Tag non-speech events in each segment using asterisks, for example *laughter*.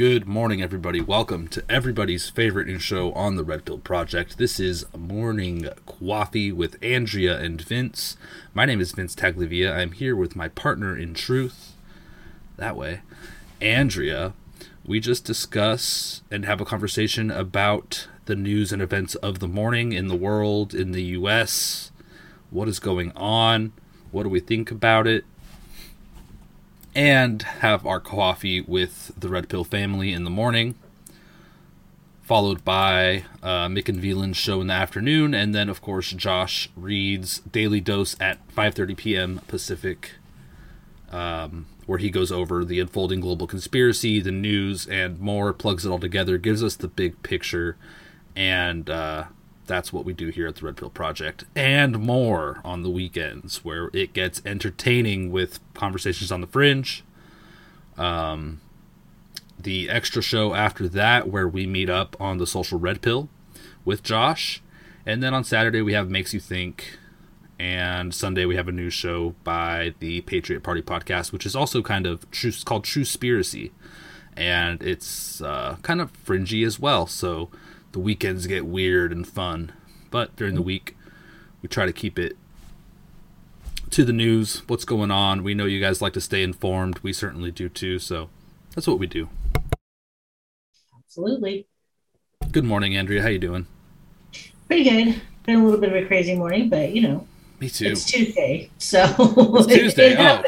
Good morning, everybody. Welcome to everybody's favorite new show on the Red Pill Project. This is Morning Coffee with Andrea and Vince. My name is Vince Taglivia. I'm here with my partner in truth, that way, Andrea. We just discuss and have a conversation about the news and events of the morning in the world, in the U.S., what is going on, what do we think about it, and have our coffee with the Red Pill family in the morning, followed by uh, Mick and Veland's show in the afternoon, and then of course Josh reads Daily Dose at 5:30 p.m. Pacific, um, where he goes over the unfolding global conspiracy, the news, and more, plugs it all together, gives us the big picture, and uh, that's what we do here at the Red Pill Project, and more on the weekends, where it gets entertaining with conversations on the fringe. Um, the extra show after that, where we meet up on the social Red Pill with Josh, and then on Saturday we have Makes You Think, and Sunday we have a new show by the Patriot Party podcast, which is also kind of true, called True Spiracy, and it's uh, kind of fringy as well. So the weekends get weird and fun, but during the week we try to keep it to the news, what's going on. We know you guys like to stay informed. We certainly do too. So that's what we do. Absolutely. Good morning, Andrea. How you doing? Pretty good. Been a little bit of a crazy morning, but you know, Me too. it's Tuesday, so *laughs* It's Tuesday. oh,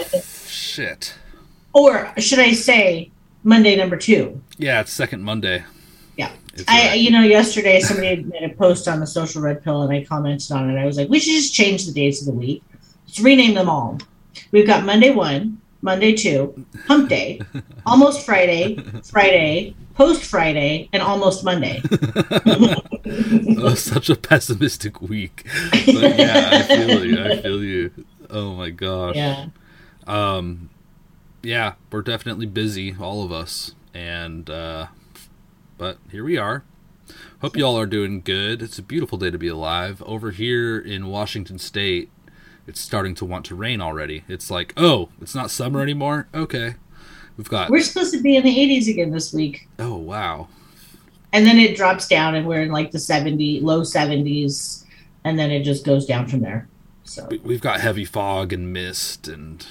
shit. Or should I say Monday number two? Yeah, it's second Monday. I, you know, yesterday somebody made a post on the social red pill, and I commented on it. I was like, we should just change the days of the week. Let's rename them all. We've got Monday one, Monday two, Hump Day, *laughs* Almost Friday, Friday, Post Friday, and Almost Monday. *laughs* oh, such a pessimistic week. But yeah, I feel you. I feel you. Oh my gosh. yeah. Um, yeah, we're definitely busy, all of us, and uh, but here we are. Hope y'all are doing good. It's a beautiful day to be alive. Over here in Washington State, it's starting to want to rain already. It's like, oh, it's not summer anymore. Okay, we've got. We're supposed to be in the 80s again this week. Oh wow, and then it drops down and we're in like the 70 low 70s and then it just goes down from there so We- we've got heavy fog and mist and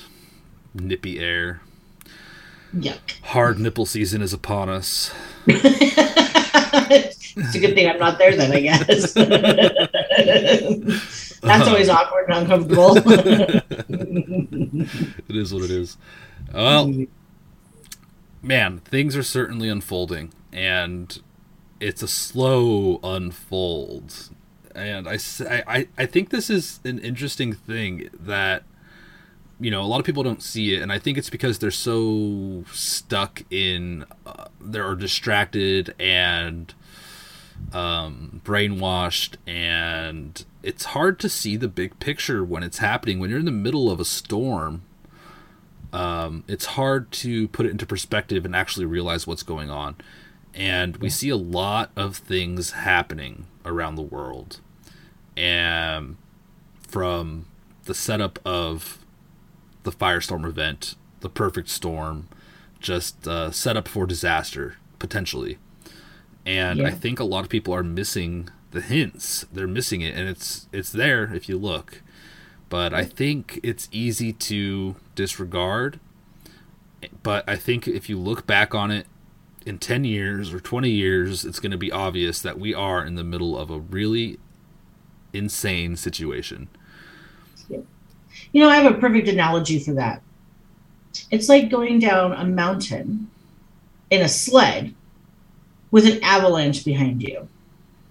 nippy air. Yuck Hard nipple season is upon us. *laughs* it's a good thing I'm not there then, I guess. *laughs* That's always uh-huh. awkward and uncomfortable. *laughs* it is what it is. Well, man, things are certainly unfolding, and it's a slow unfold. And I, I, I think this is an interesting thing that you know a lot of people don't see it and i think it's because they're so stuck in uh, they're distracted and um, brainwashed and it's hard to see the big picture when it's happening. When you're in the middle of a storm um, it's hard to put it into perspective and actually realize what's going on. And we see a lot of things happening around the world. And from the setup of the firestorm event, the perfect storm, just uh, set up for disaster potentially. And yeah. I think a lot of people are missing the hints. They're missing it, and it's it's there if you look. But I think it's easy to disregard. But I think if you look back on it in 10 years or 20 years, it's going to be obvious that we are in the middle of a really insane situation. You know, I have a perfect analogy for that. It's like going down a mountain in a sled with an avalanche behind you.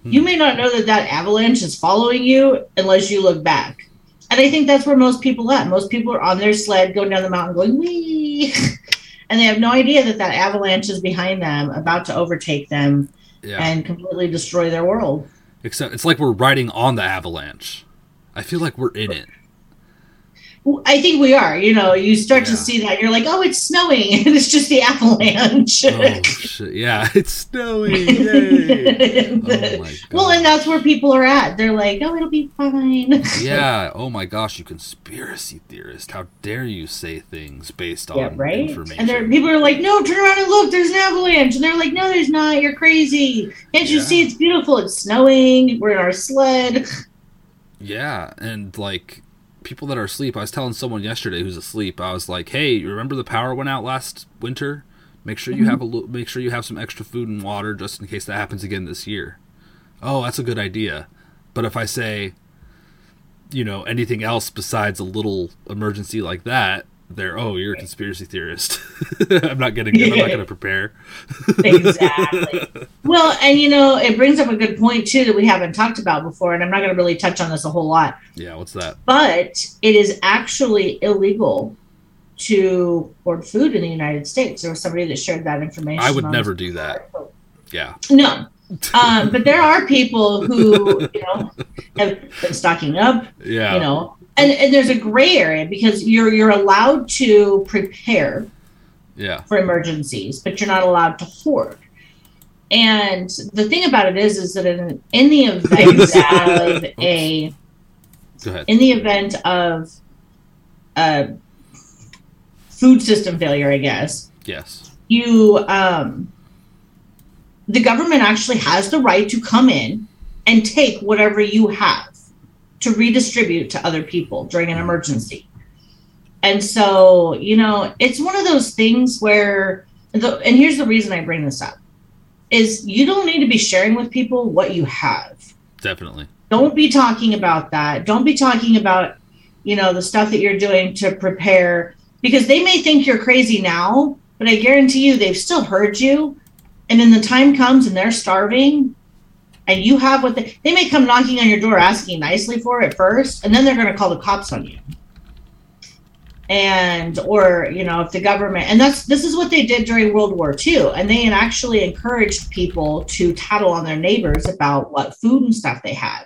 Hmm. You may not know that that avalanche is following you unless you look back. And I think that's where most people are. Most people are on their sled going down the mountain going, wee. *laughs* and they have no idea that that avalanche is behind them, about to overtake them yeah. and completely destroy their world. Except it's like we're riding on the avalanche. I feel like we're in it. I think we are. You know, you start yeah. to see that you're like, oh, it's snowing, *laughs* and it's just the avalanche. oh shit! Yeah, *laughs* it's snowing. *laughs* Yay! oh well, and that's where people are at. They're like, oh, it'll be fine. yeah. Oh my gosh, you conspiracy theorist! How dare you say things based on yeah, right? information? And there, people are like, no, turn around and look. There's an avalanche, and they're like, no, there's not. You're crazy. Can't you see? It's beautiful. It's snowing. We're in our sled. Yeah, and like people that are asleep. I was telling someone yesterday who's asleep. I was like, "Hey, remember the power went out last winter? Make sure you mm-hmm. have a lo- make sure you have some extra food and water just in case that happens again this year." Oh, that's a good idea. But if I say, you know, anything else besides a little emergency like that, there oh you're a conspiracy theorist. *laughs* I'm not gonna i'm not gonna *laughs* prepare. Exactly. *laughs* Well and you know it brings up a good point too that we haven't talked about before and i'm not gonna really touch on this a whole lot. Yeah what's that? But it is actually illegal to hoard food in the united states. There was somebody that shared that information i would never do that. yeah. No. Um, but there are people who you know have been stocking up yeah. you know and, and there's a gray area because you're you're allowed to prepare yeah. for emergencies but you're not allowed to hoard. And the thing about it is is that in, in the *laughs* event of a in the event of a food system failure i guess yes. you um the government actually has the right to come in and take whatever you have to redistribute to other people during an mm-hmm. emergency. And so, you know, it's one of those things where the and here's the reason I bring this up is you don't need to be sharing with people what you have. Definitely. Don't be talking about that. Don't be talking about, you know, the stuff that you're doing to prepare because they may think you're crazy now, but I guarantee you they've still heard you. And then the time comes and they're starving and you have what they, they may come knocking on your door asking nicely for it first, and then they're going to call the cops on you. And, or, you know, if the government, and that's, this is what they did during World War II. And they actually encouraged people to tattle on their neighbors about what food and stuff they had.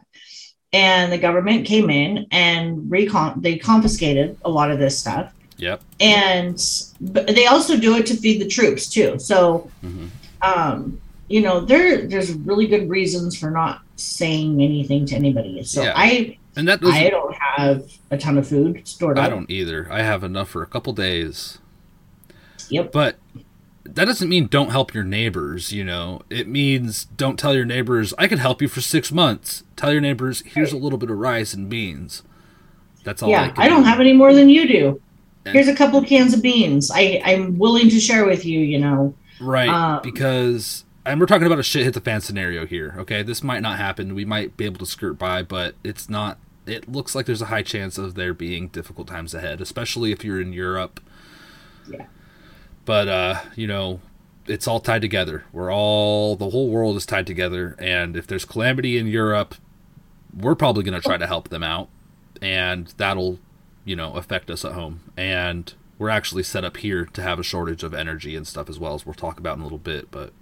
And the government came in and recon, they confiscated a lot of this stuff. Yep. And they also do it to feed the troops too. So, mm-hmm. um, you know, there there's really good reasons for not saying anything to anybody. So yeah. I and that I don't have a ton of food stored I up. Don't either. I have enough for a couple days. Yep. But that doesn't mean don't help your neighbors, you know. It means don't tell your neighbors, I could help you for six months. Tell your neighbors, here's a little bit of rice and beans. That's all yeah, I, I don't do. have any more than you do. And here's a couple cans of beans. I, I'm willing to share with you, you know. Right. Um, because and we're talking about a shit hit the fan scenario here. Okay, this might not happen. We might be able to skirt by, but it's not. It looks like there's a high chance of there being difficult times ahead, especially if you're in Europe. Yeah. But uh, you know, it's all tied together. We're all the whole world is tied together, and if there's calamity in Europe, we're probably going to try to help them out, and that'll, you know, affect us at home. And we're actually set up here to have a shortage of energy and stuff as well as we'll talk about in a little bit. But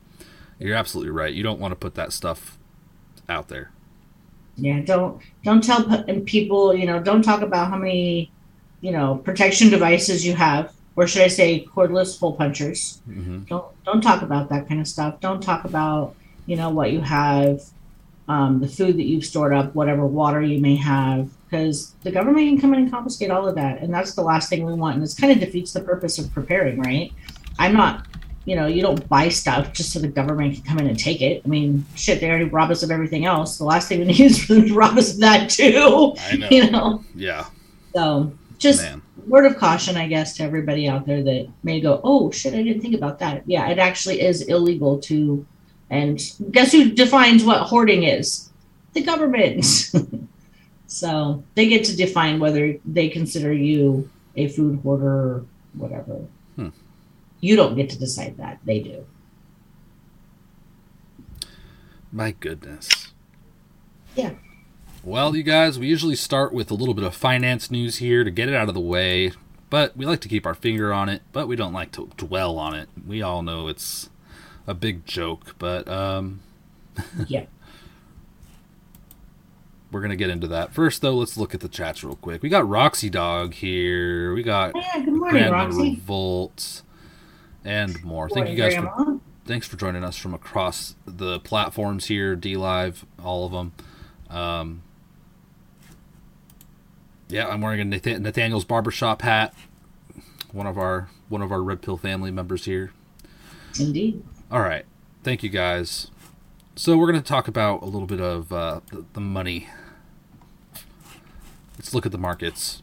you're absolutely right. You don't want to put that stuff out there. Yeah, don't don't tell people. You know, don't talk about how many, you know, protection devices you have, or should I say, cordless hole punchers. hmm Don't don't talk about that kind of stuff. Don't talk about you know what you have, um, the food that you've stored up, whatever water you may have, because the government can come in and confiscate all of that, and that's the last thing we want. And this kind of defeats the purpose of preparing, right? I'm not. You know, you don't buy stuff just so the government can come in and take it. I mean, shit, they already rob us of everything else. The last thing we *laughs* need is for them to rob us of that too. I know. *laughs* You know, Yeah, so just man. word of caution, I guess, to everybody out there that may go, oh shit, I didn't think about that. Yeah, it actually is illegal to. And guess who defines what hoarding is? The government. *laughs* so they get to define whether they consider you a food hoarder or whatever. You don't get to decide that. They do. My goodness. Yeah. Well, you guys, we usually start with a little bit of finance news here to get it out of the way, but we like to keep our finger on it, but we don't like to dwell on it. We all know it's a big joke, but um *laughs* Yeah. we're going to get into that. First though, let's look at the chats real quick. We got Roxy Dog here. We got Oh, yeah, good morning, Roxy. Revolt and more. Thank you guys for thanks for joining us from across the platforms here, DLive, all of them. Um, yeah, I'm wearing a Nath- Nathaniel's barbershop hat. One of our one of our Red Pill family members here. Indeed. All right, thank you guys. So we're going to talk about a little bit of uh, the, the money. Let's look at the markets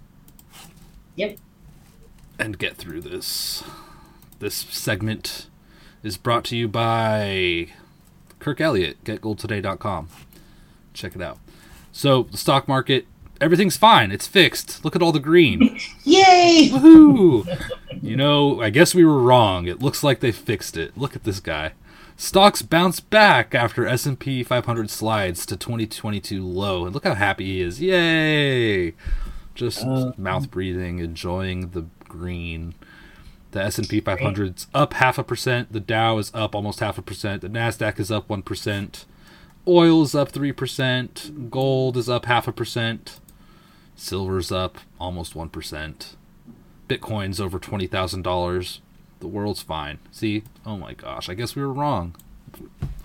Yep. and get through this. This segment is brought to you by Kirk Elliott, getgoldtoday.com. Check it out. So, the stock market, everything's fine. It's fixed. Look at all the green. *laughs* Yay! Woohoo! You know, I guess we were wrong. It looks like they fixed it. Look at this guy. Stocks bounce back after S&P 500 slides to 2022 low. And look how happy he is. Yay! Just Uh, mouth breathing, enjoying the green. The S&P 500's up half a percent. The Dow is up almost half a percent. The Nasdaq is up 1%. Oil is up 3%. Gold is up half a percent. Silver's up almost 1%. Bitcoin's over $20,000. The world's fine. See? Oh my gosh. I guess we were wrong.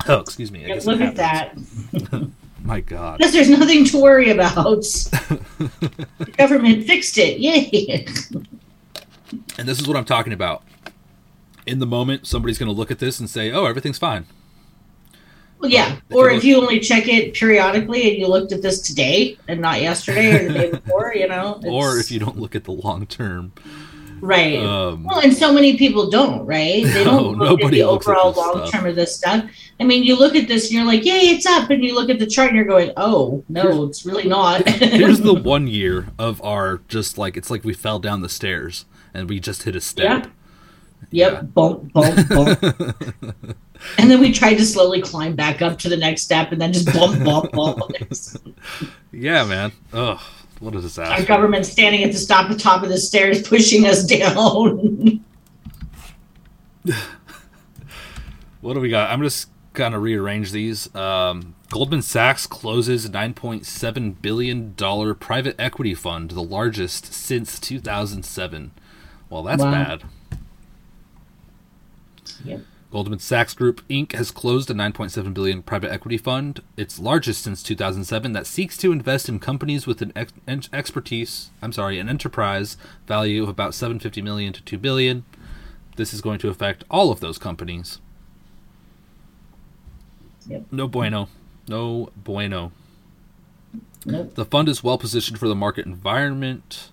Oh, excuse me. I Yeah, guess look at that. *laughs* My god. Because there's nothing to worry about. *laughs* the government fixed it. Yay. *laughs* And this is what I'm talking about. In the moment, somebody's going to look at this and say, "Oh, everything's fine." Well, yeah. If Or you if you only check it periodically and you looked at this today and not yesterday or the day before, you know. *laughs* Or if you don't look at the long term. Right. Um, well, and so many people don't, right? They *laughs* don't No, look at the overall long term of this stuff. I mean, you look at this and you're like, yay, it's up. And you look at the chart and you're going, oh, no, it's really not. *laughs* Here's the one year of our just like it's like we fell down the stairs and we just hit a step. Yep. Yeah. Bump, bump, bump. *laughs* and then we tried to slowly climb back up to the next step and then just bump, bump, bump. Yeah, man. Ugh, what a Our disaster. government standing at the top, the top of the stairs pushing us down. *laughs* What do we got? I'm just kind of rearrange these. Um, Goldman Sachs closes 9.7 billion dollar private equity fund, the largest since 2007. Well, that's Wow. bad. Yep. Goldman Sachs Group Inc. has closed a 9.7 billion private equity fund, its largest since 2007, that seeks to invest in companies with an ex- expertise. I'm sorry, an enterprise value of about 750 million to 2 billion. This is going to affect all of those companies. Yep. No bueno. No bueno. Nope. The fund is well positioned for the market environment,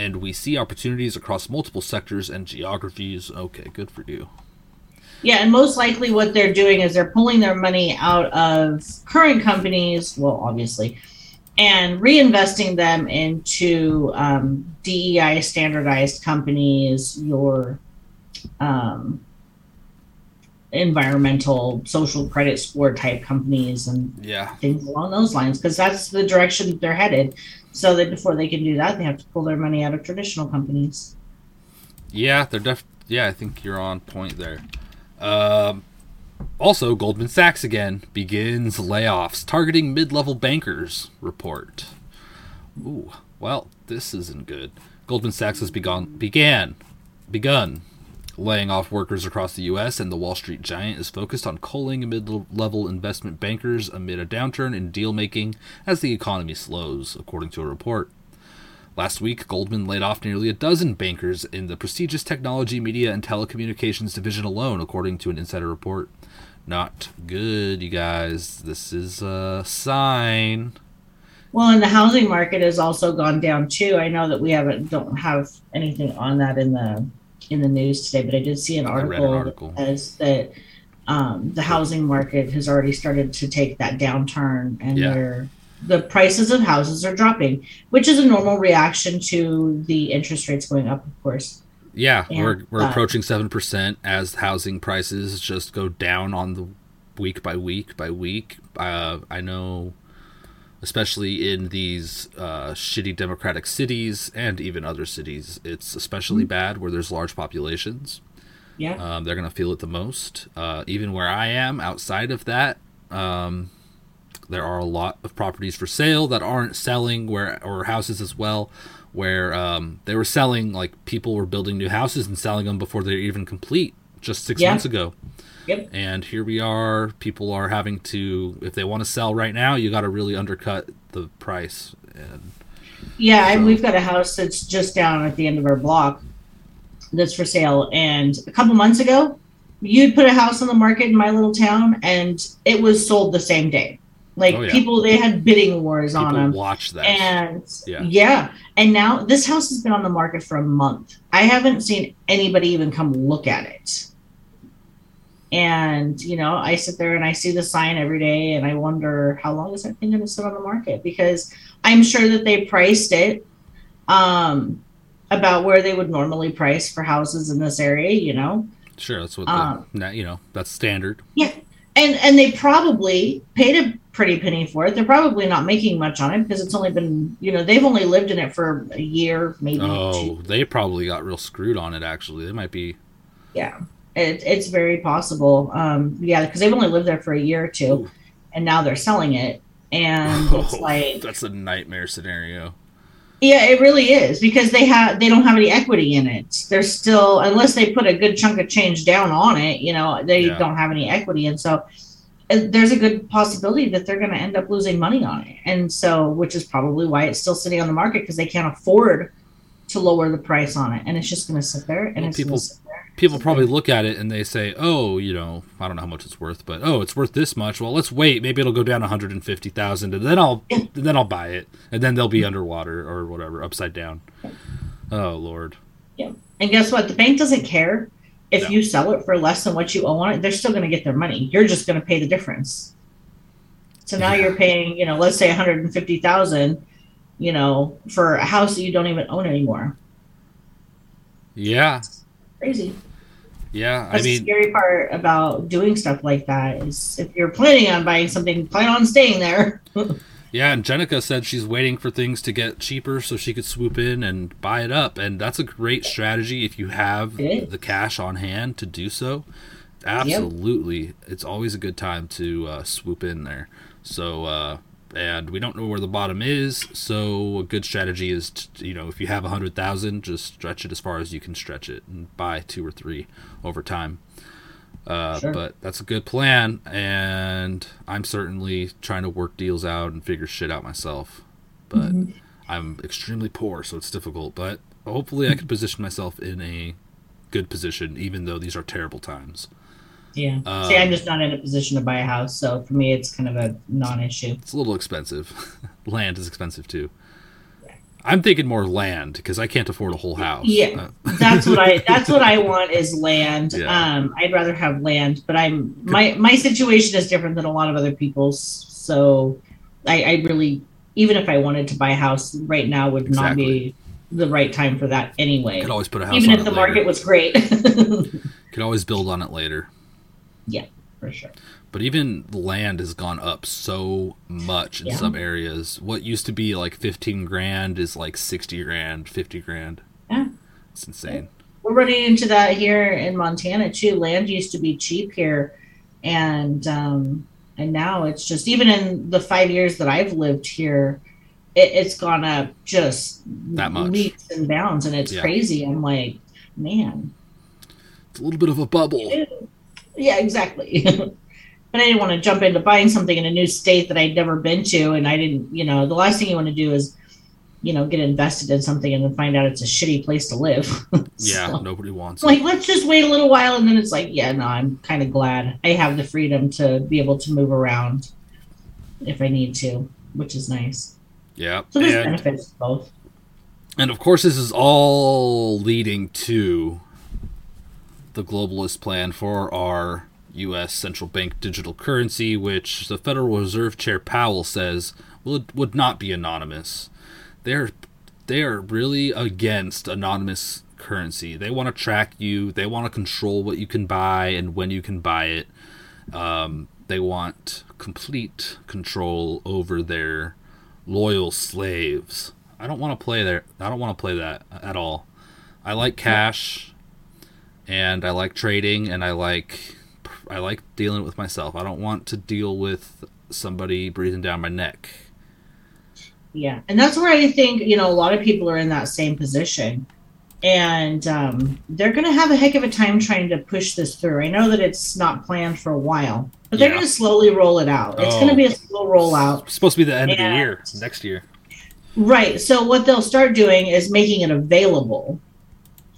and we see opportunities across multiple sectors and geographies. Okay, good for you. Yeah, and most likely what they're doing is they're pulling their money out of current companies, well, obviously, and reinvesting them into um, DEI standardized companies, your um, environmental social credit score type companies and Yeah. things along those lines because that's the direction they're headed so that before they can do that they have to pull their money out of traditional companies Yeah, they're def. Yeah, I think you're on point there. Um, also, Goldman Sachs again begins layoffs targeting mid-level bankers. Report. Ooh, well, this isn't good. Goldman Sachs has begun began begun laying off workers across the U.S. and the Wall Street giant is focused on culling mid-level investment bankers amid a downturn in deal making as the economy slows, according to a report. Last week, Goldman laid off nearly a dozen bankers in the prestigious technology, media, and telecommunications division alone, according to an insider report. Not good, you guys. This is a sign. well and the housing market has also gone down too i know that we haven't don't have anything on that in the in the news today but i did see an article, an article. that says that um, the housing market has already started to take that downturn and Yeah. they're the prices of houses are dropping which is a normal reaction to the interest rates going up of course Yeah, Yeah, we're we're uh, approaching seven percent as housing prices just go down on the week by week by week. Uh, I know, especially in these uh, shitty democratic cities and even other cities, it's especially bad where there's large populations. yeah Um, they're gonna feel it the most. Uh, even where I am, outside of that, um, there are a lot of properties for sale that aren't selling, where or houses as well, where um, they were selling like people were building new houses and selling them before they're even complete, just six Yeah. months ago. Yep. And here we are. People are having to, if they want to sell right now, you got to really undercut the price. And Yeah, and we've got a house that's just down at the end of our block that's for sale. And a couple months ago, you'd put a house on the market in my little town and it was sold the same day. Like Oh, yeah. people, they had bidding wars on people them. watch that. And Yeah. yeah. and now this house has been on the market for a month. I haven't seen anybody even come look at it. And you know, I sit there and I see the sign every day, and I wonder how long is that thing going to sit on the market? Because I'm sure that they priced it um, about where they would normally price for houses in this area. You know, sure, that's what um, the, you know, that's standard. Yeah. And and they probably paid a pretty penny for it. They're probably not making much on it because it's only been you know they've only lived in it for a year, maybe Oh, two. they probably got real screwed on it. Actually, they might be. Yeah, it, it's very possible. Um, yeah, because they've only lived there for a year or two, Ooh. and now they're selling it, and *laughs* it's like that's a nightmare scenario. yeah, it really is because they have they don't have any equity in it. They're still unless they put a good chunk of change down on it, you know, they Yeah. don't have any equity, and so uh, there's a good possibility that they're going to end up losing money on it, and so which is probably why it's still sitting on the market because they can't afford to lower the price on it, and it's just going to sit there and Well, it's people- going to sit there. People probably look at it and they say, "Oh, you know, I don't know how much it's worth, but oh, it's worth this much. Well, let's wait. Maybe it'll go down 150,000 and then I'll Yeah. then I'll buy it. And then they'll be underwater or whatever, upside down." Oh, lord. Yeah. And guess what? The bank doesn't care if No. you sell it for less than what you owe on it. They're still going to get their money. You're just going to pay the difference. So now Yeah. you're paying, you know, let's say 150,000, you know, for a house that you don't even own anymore. Yeah. Crazy. Yeah, I mean, the scary part about doing stuff like that is if you're planning on buying something, plan on staying there. *laughs* Yeah, and Jenica said she's waiting for things to get cheaper so she could swoop in and buy it up, and that's a great strategy if you have the cash on hand to do so. Absolutely, it's always a good time to uh, swoop in there. So, uh, and we don't know where the bottom is, so a good strategy is, to, you know, if you have a hundred thousand, just stretch it as far as you can stretch it and buy two or three over time. Uh, Sure. But that's a good plan, and I'm certainly trying to work deals out and figure shit out myself. But Mm-hmm. I'm extremely poor, so it's difficult. But hopefully, I can *laughs* position myself in a good position, even though these are terrible times. Yeah. Um, See, I'm just not in a position to buy a house. So for me, it's kind of a non issue. It's a little expensive. *laughs* Land is expensive too. I'm thinking more land because I can't afford a whole house. Yeah, Uh, that's what I *laughs* that's what I want is land. Yeah. Um, I'd rather have land, but I'm my my situation is different than a lot of other people's. So I, I really, even if I wanted to buy a house right now, would not be the right time for that anyway. could always put a house Even if the later. market was great. *laughs* Could always build on it later. Yeah, for sure. But even land has gone up so much in Yeah. some areas. What used to be like 15 grand is like 60 grand, 50 grand. Yeah. It's insane. We're running into that here in Montana too. Land used to be cheap here, and um, and now it's just even in the five years that I've lived here, it, it's gone up just That much. leaps and bounds, and it's Yeah. crazy. I'm like, man, It's a little bit of a bubble. Yeah, exactly. *laughs* but I didn't want to jump into buying something in a new state that I'd never been to, and I didn't. You know, the last thing you want to do is, you know, get invested in something and then find out it's a shitty place to live. *laughs* Yeah, nobody wants like it. let's just wait a little while and then it's like yeah no i'm kind of glad i have the freedom to be able to move around if i need to which is nice Yeah. so there's And, benefits both and of course, this is all leading to the globalist plan for our U.S. central bank digital currency, which the Federal Reserve Chair Powell says would would not be anonymous. They're they are really against anonymous currency. They want to track you. They want to control what you can buy and when you can buy it. Um, they want complete control over their loyal slaves. I don't want to play there. I don't want to play that at all. I like cash, and I like trading, and I like I like dealing with myself. I don't want to deal with somebody breathing down my neck. yeah and that's where i think you know a lot of people are in that same position and um, they're going to have a heck of a time trying to push this through i know that it's not planned for a while but they're Yeah. going to slowly roll it out it's going Oh. to be a slow rollout It's supposed to be the end of the year next year. Right. So what they'll start doing is making it available.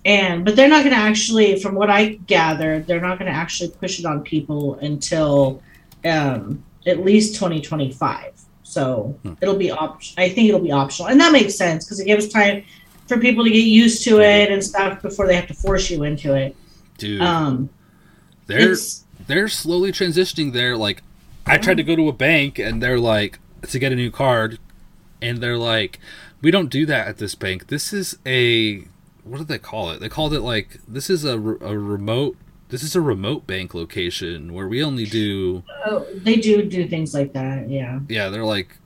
And but they're not going to actually from what I gathered, they're not going to actually push it on people until um at least 2025. So Hmm. it'll be op- I think it'll be optional. And that makes sense because it gives time for people to get used to it and stuff before they have to force you into it. Dude, Um they're they're slowly transitioning there. Like, I tried to go to a bank and they're like to get a new card, and they're like, we don't do that at this bank. This is a what did they call it? They called it like this is a, re- a remote. This is a remote bank location where we only do. oh, they do do things like that. Yeah. Yeah, they're like,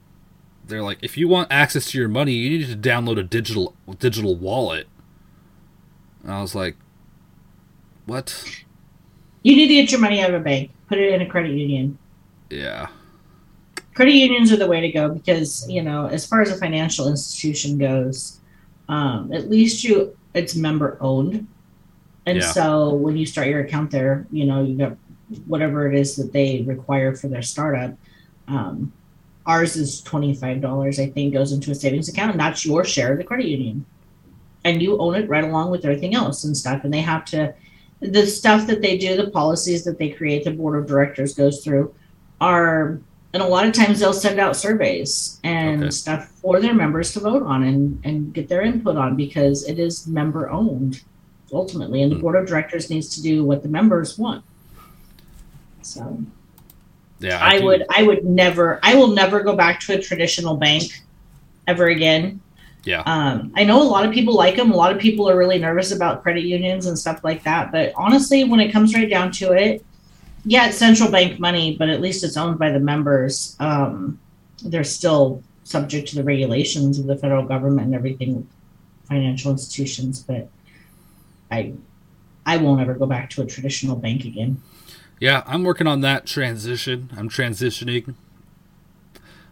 they're like, if you want access to your money, you need to download a digital digital wallet. And I was like, what? You need to get your money out of a bank. Put it in a credit union. Yeah, credit unions are the way to go because you know as far as a financial institution goes um, at least you it's member owned and Yeah. so when you start your account there you know you got whatever it is that they require for their startup um, ours is $25 i think goes into a savings account and that's your share of the credit union and you own it right along with everything else and stuff and they have to the stuff that they do the policies that they create the board of directors goes through are and a lot of times they'll send out surveys and Okay. stuff for their members to vote on and, and get their input on because it is member owned ultimately and the Hmm. board of directors needs to do what the members want so yeah. I, do- would i would never i will never go back to a traditional bank ever again Yeah. um, i know a lot of people like them a lot of people are really nervous about credit unions and stuff like that but honestly when it comes right down to it yeah, it's central bank money, but at least it's owned by the members. Um, they're still subject to the regulations of the federal government and everything, financial institutions. But I, I won't ever go back to a traditional bank again. Yeah, I'm working on that transition. I'm transitioning.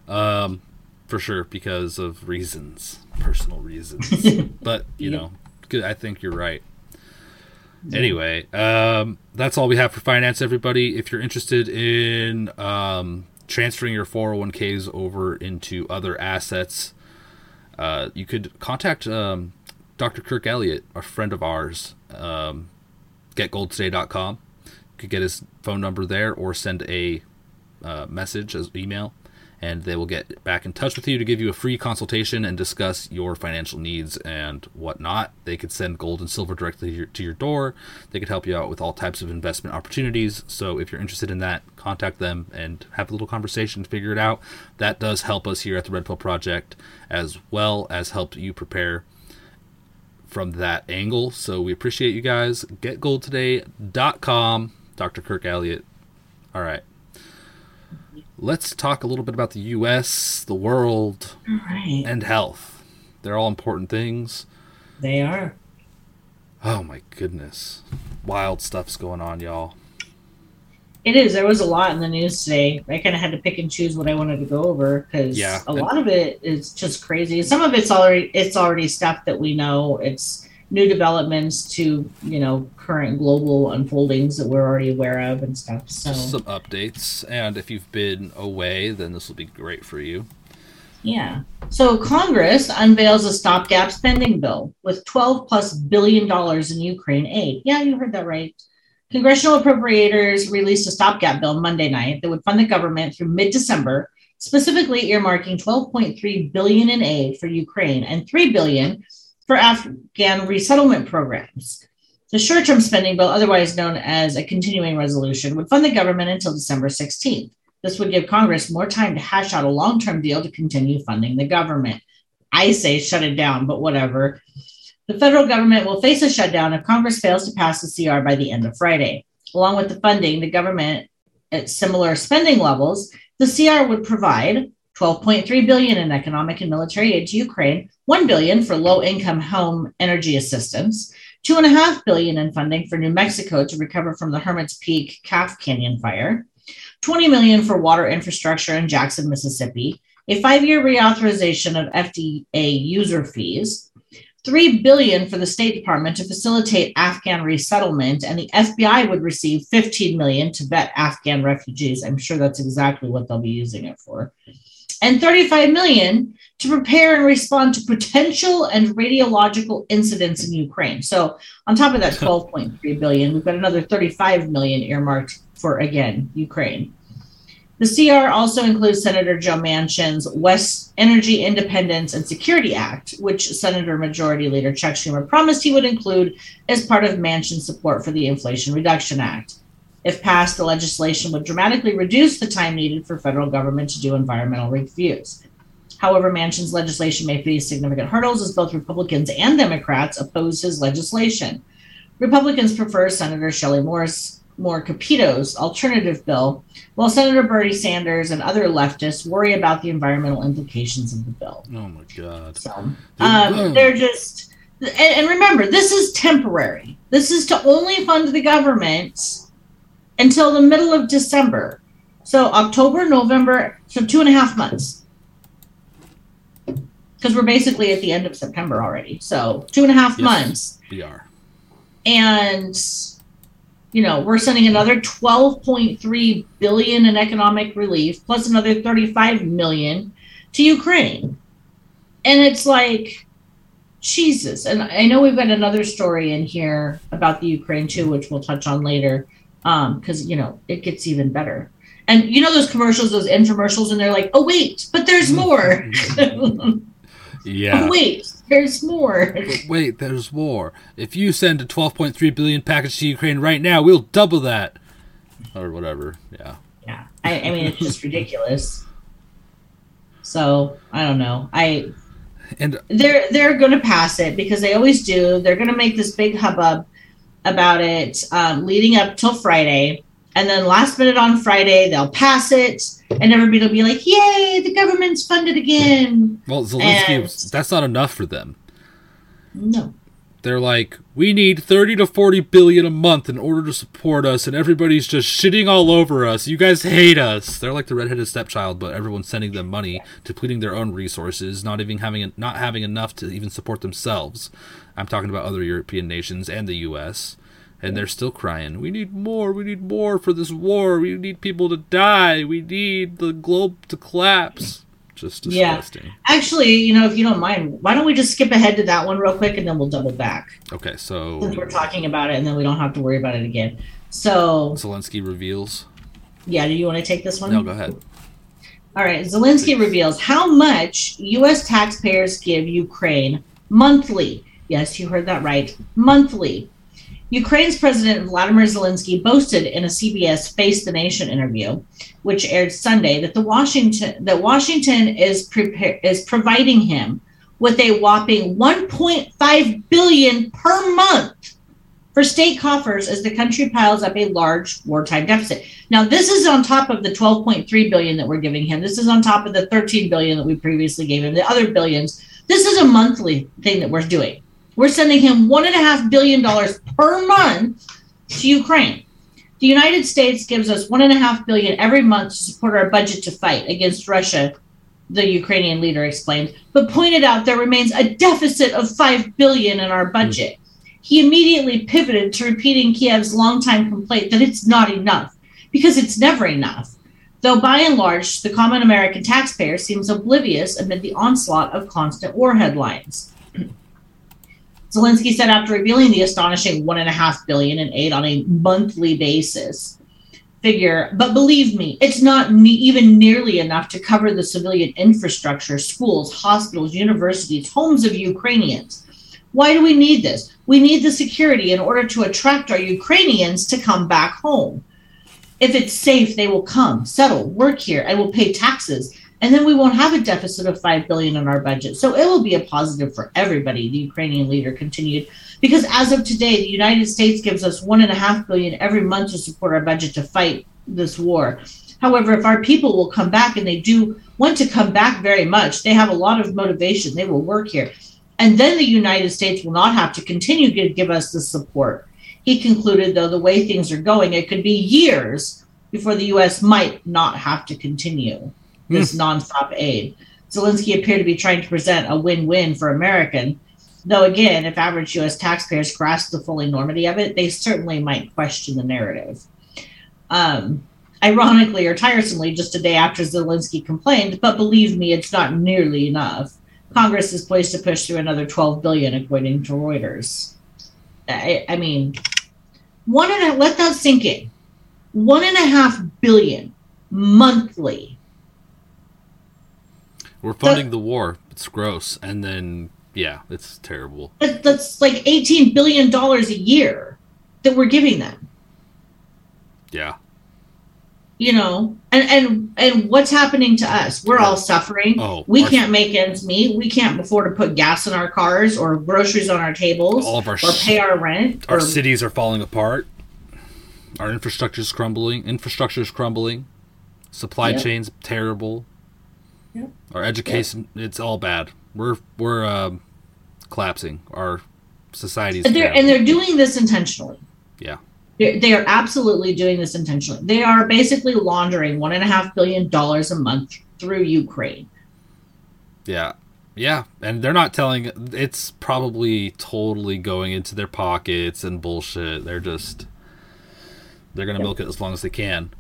Um, for sure because of reasons, personal reasons. *laughs* but you Yeah. know, good. I think you're right. Anyway, um, that's all we have for finance, everybody. If you're interested in um, transferring your 401ks over into other assets, uh, you could contact um, Dr. Kirk Elliott, a friend of ours. Um, getgoldtoday.com. You could get his phone number there or send a uh, message as email, and they will get back in touch with you to give you a free consultation and discuss your financial needs and whatnot. They could send gold and silver directly to your, door. They could help you out with all types of investment opportunities. So if you're interested in that, contact them and have a little conversation to figure it out. That does help us here at the Red Pill Project as well as help you prepare from that angle. So we appreciate you guys. GetGoldToday.com. Dr. Kirk Elliott. All right. Let's talk a little bit about the U.S., the world, right. and health. They're all important things. They are. Oh my goodness. Wild stuff's going on, y'all. It is. There was a lot in the news today. I kind of had to pick and choose what I wanted to go over because Yeah. a lot of it is just crazy. Some of it's already it's already stuff that we know. It's new developments to you know current global unfoldings that we're already aware of and stuff. So some updates. And if you've been away, then this will be great for you. yeah. So Congress unveils a stopgap spending bill with 12 plus billion dollars in Ukraine aid. Yeah, you heard that right. Congressional appropriators released a stopgap bill Monday night that would fund the government through mid-December, specifically earmarking 12.3 billion in aid for Ukraine and 3 billion for Afghan resettlement programs. The short-term spending bill, otherwise known as a continuing resolution, would fund the government until December 16th. This would give Congress more time to hash out a long-term deal to continue funding the government. I say shut it down, but whatever. The federal government will face a shutdown if Congress fails to pass the CR by the end of Friday. Along with the funding, the government at similar spending levels, the CR would provide 12.3 billion in economic and military aid to Ukraine, 1 billion for low-income home energy assistance, two and a half billion in funding for New Mexico to recover from the Hermit's Peak Calf Canyon fire, 20 million for water infrastructure in Jackson, Mississippi, a five-year reauthorization of FDA user fees, 3 billion for the State Department to facilitate Afghan resettlement and the FBI would receive 15 million to vet Afghan refugees. I'm sure that's exactly what they'll be using it for. And 35 million to prepare and respond to potential and radiological incidents in Ukraine. So, on top of that *laughs* 12.3 billion, we've got another 35 million earmarked for again Ukraine. The CR also includes Senator Joe Manchin's West Energy Independence and Security Act, which Senator Majority Leader Chuck Schumer promised he would include as part of Manchin's support for the Inflation Reduction Act. If passed, the legislation would dramatically reduce the time needed for federal government to do environmental reviews. However, Manchin's legislation may face significant hurdles as both Republicans and Democrats oppose his legislation. Republicans prefer Senator Shelley Moore's Moore Capito's alternative bill, while Senator Bernie Sanders and other leftists worry about the environmental implications of the bill. Oh my god. So um, they're just, and, and remember, this is temporary. This is to only fund the government until the middle of December. So October, November, so two and a half months. Because we're basically at the end of September already. So two and a half Yes. months. We are. And you know, we're sending another 12.3 billion in economic relief plus another 35 million to Ukraine. And it's like Jesus. And I know we've got another story in here about the Ukraine too, which we'll touch on later. Um, because you know, it gets even better. And you know those commercials, those infomercials, and they're like, oh wait, but there's more. *laughs* Yeah. *laughs* oh wait, there's more. But wait, there's more. If you send a 12.3 billion package to Ukraine right now, we'll double that, or whatever. Yeah. Yeah, I, I mean it's just ridiculous. So I don't know. I And they're they're going to pass it because they always do. They're going to make this big hubbub about it um, leading up till Friday, and then last minute on Friday they'll pass it, and everybody will be like, "Yay, the government's funded again!" well, Zelensky, that's not enough for them. No, They're like, we need 30 to 40 billion a month in order to support us, and everybody's just shitting all over us. You guys hate us. They're like the redheaded stepchild, but everyone's sending them money, depleting their own resources, not even having not having enough to even support themselves. I'm talking about other European nations and the U.S. And they're still crying. We need more. We need more for this war. We need people to die. We need the globe to collapse. Just disgusting. Yeah. actually, you know, if you don't mind, why don't we just skip ahead to that one real quick, and then we'll double back Okay, so since we're talking about it, and then we don't have to worry about it again. So Zelensky reveals. yeah, do you want to take this one? No, go ahead. All right. Zelensky reveals how much U.S. taxpayers give Ukraine monthly. Yes, you heard that right. Monthly. Ukraine's President Vladimir Zelensky boasted in a CBS Face the Nation interview, which aired Sunday, that the Washington that Washington is prepare, is providing him with a whopping 1.5 billion per month for state coffers as the country piles up a large wartime deficit. Now, this is on top of the 12.3 billion that we're giving him. This is on top of the 13 billion that we previously gave him, the other billions. This is a monthly thing that we're doing. We're sending him one and a half billion dollars per month to Ukraine. The United States gives us one and a half billion every month to support our budget to fight against Russia, the Ukrainian leader explained, but pointed out there remains a deficit of five billion in our budget. He immediately pivoted to repeating Kiev's longtime complaint that it's not enough, because it's never enough. Though by and large, the common American taxpayer seems oblivious amid the onslaught of constant war headlines. Zelensky said after revealing the astonishing one and a half billion in aid on a monthly basis figure, but believe me, it's not ne- even nearly enough to cover the civilian infrastructure, schools, hospitals, universities, homes of Ukrainians. Why do we need this? We need the security in order to attract our Ukrainians to come back home. If it's safe, they will come, settle, work here, and will pay taxes and then we won't have a deficit of 5 billion in our budget. So it will be a positive for everybody. The ukrainian leader continued because as of today the united states gives us one and a half billion every month to support our budget to fight this war. However if our people will come back and they do want to come back very much they have a lot of motivation. They will work here. And then the united states will not have to continue to give us the support. He concluded though the way things are going it could be years before the us might not have to continue this mm. nonstop aid. Zelensky appeared to be trying to present a win-win for American, though again, if average U.S. taxpayers grasp the full enormity of it, they certainly might question the narrative. Um, ironically or tiresomely, just a day after Zelensky complained, but believe me, it's not nearly enough. Congress is poised to push through another 12 billion, according to Reuters. I, I mean, one and a let that sink in. One and a half billion monthly we're funding the war. It's gross. And then, yeah, it's terrible. That's like $18 billion a year that we're giving them. Yeah. You know, and and and what's happening to us? We're all suffering. Oh, we can't make ends meet. We can't afford to put gas in our cars or groceries on our tables. All of our or pay our rent. Our or, cities are falling apart. Our infrastructure is crumbling. Infrastructure is crumbling. Supply yep. chains terrible. Our education, it's all bad. We're we're uh, collapsing. Our societies, and they're, and they're doing this intentionally. Yeah, they're, they are absolutely doing this intentionally. They are basically laundering one and a half billion dollars a month through Ukraine. Yeah, yeah, and they're not telling. It's probably totally going into their pockets and bullshit. They're just they're gonna yep. milk it as long as they can.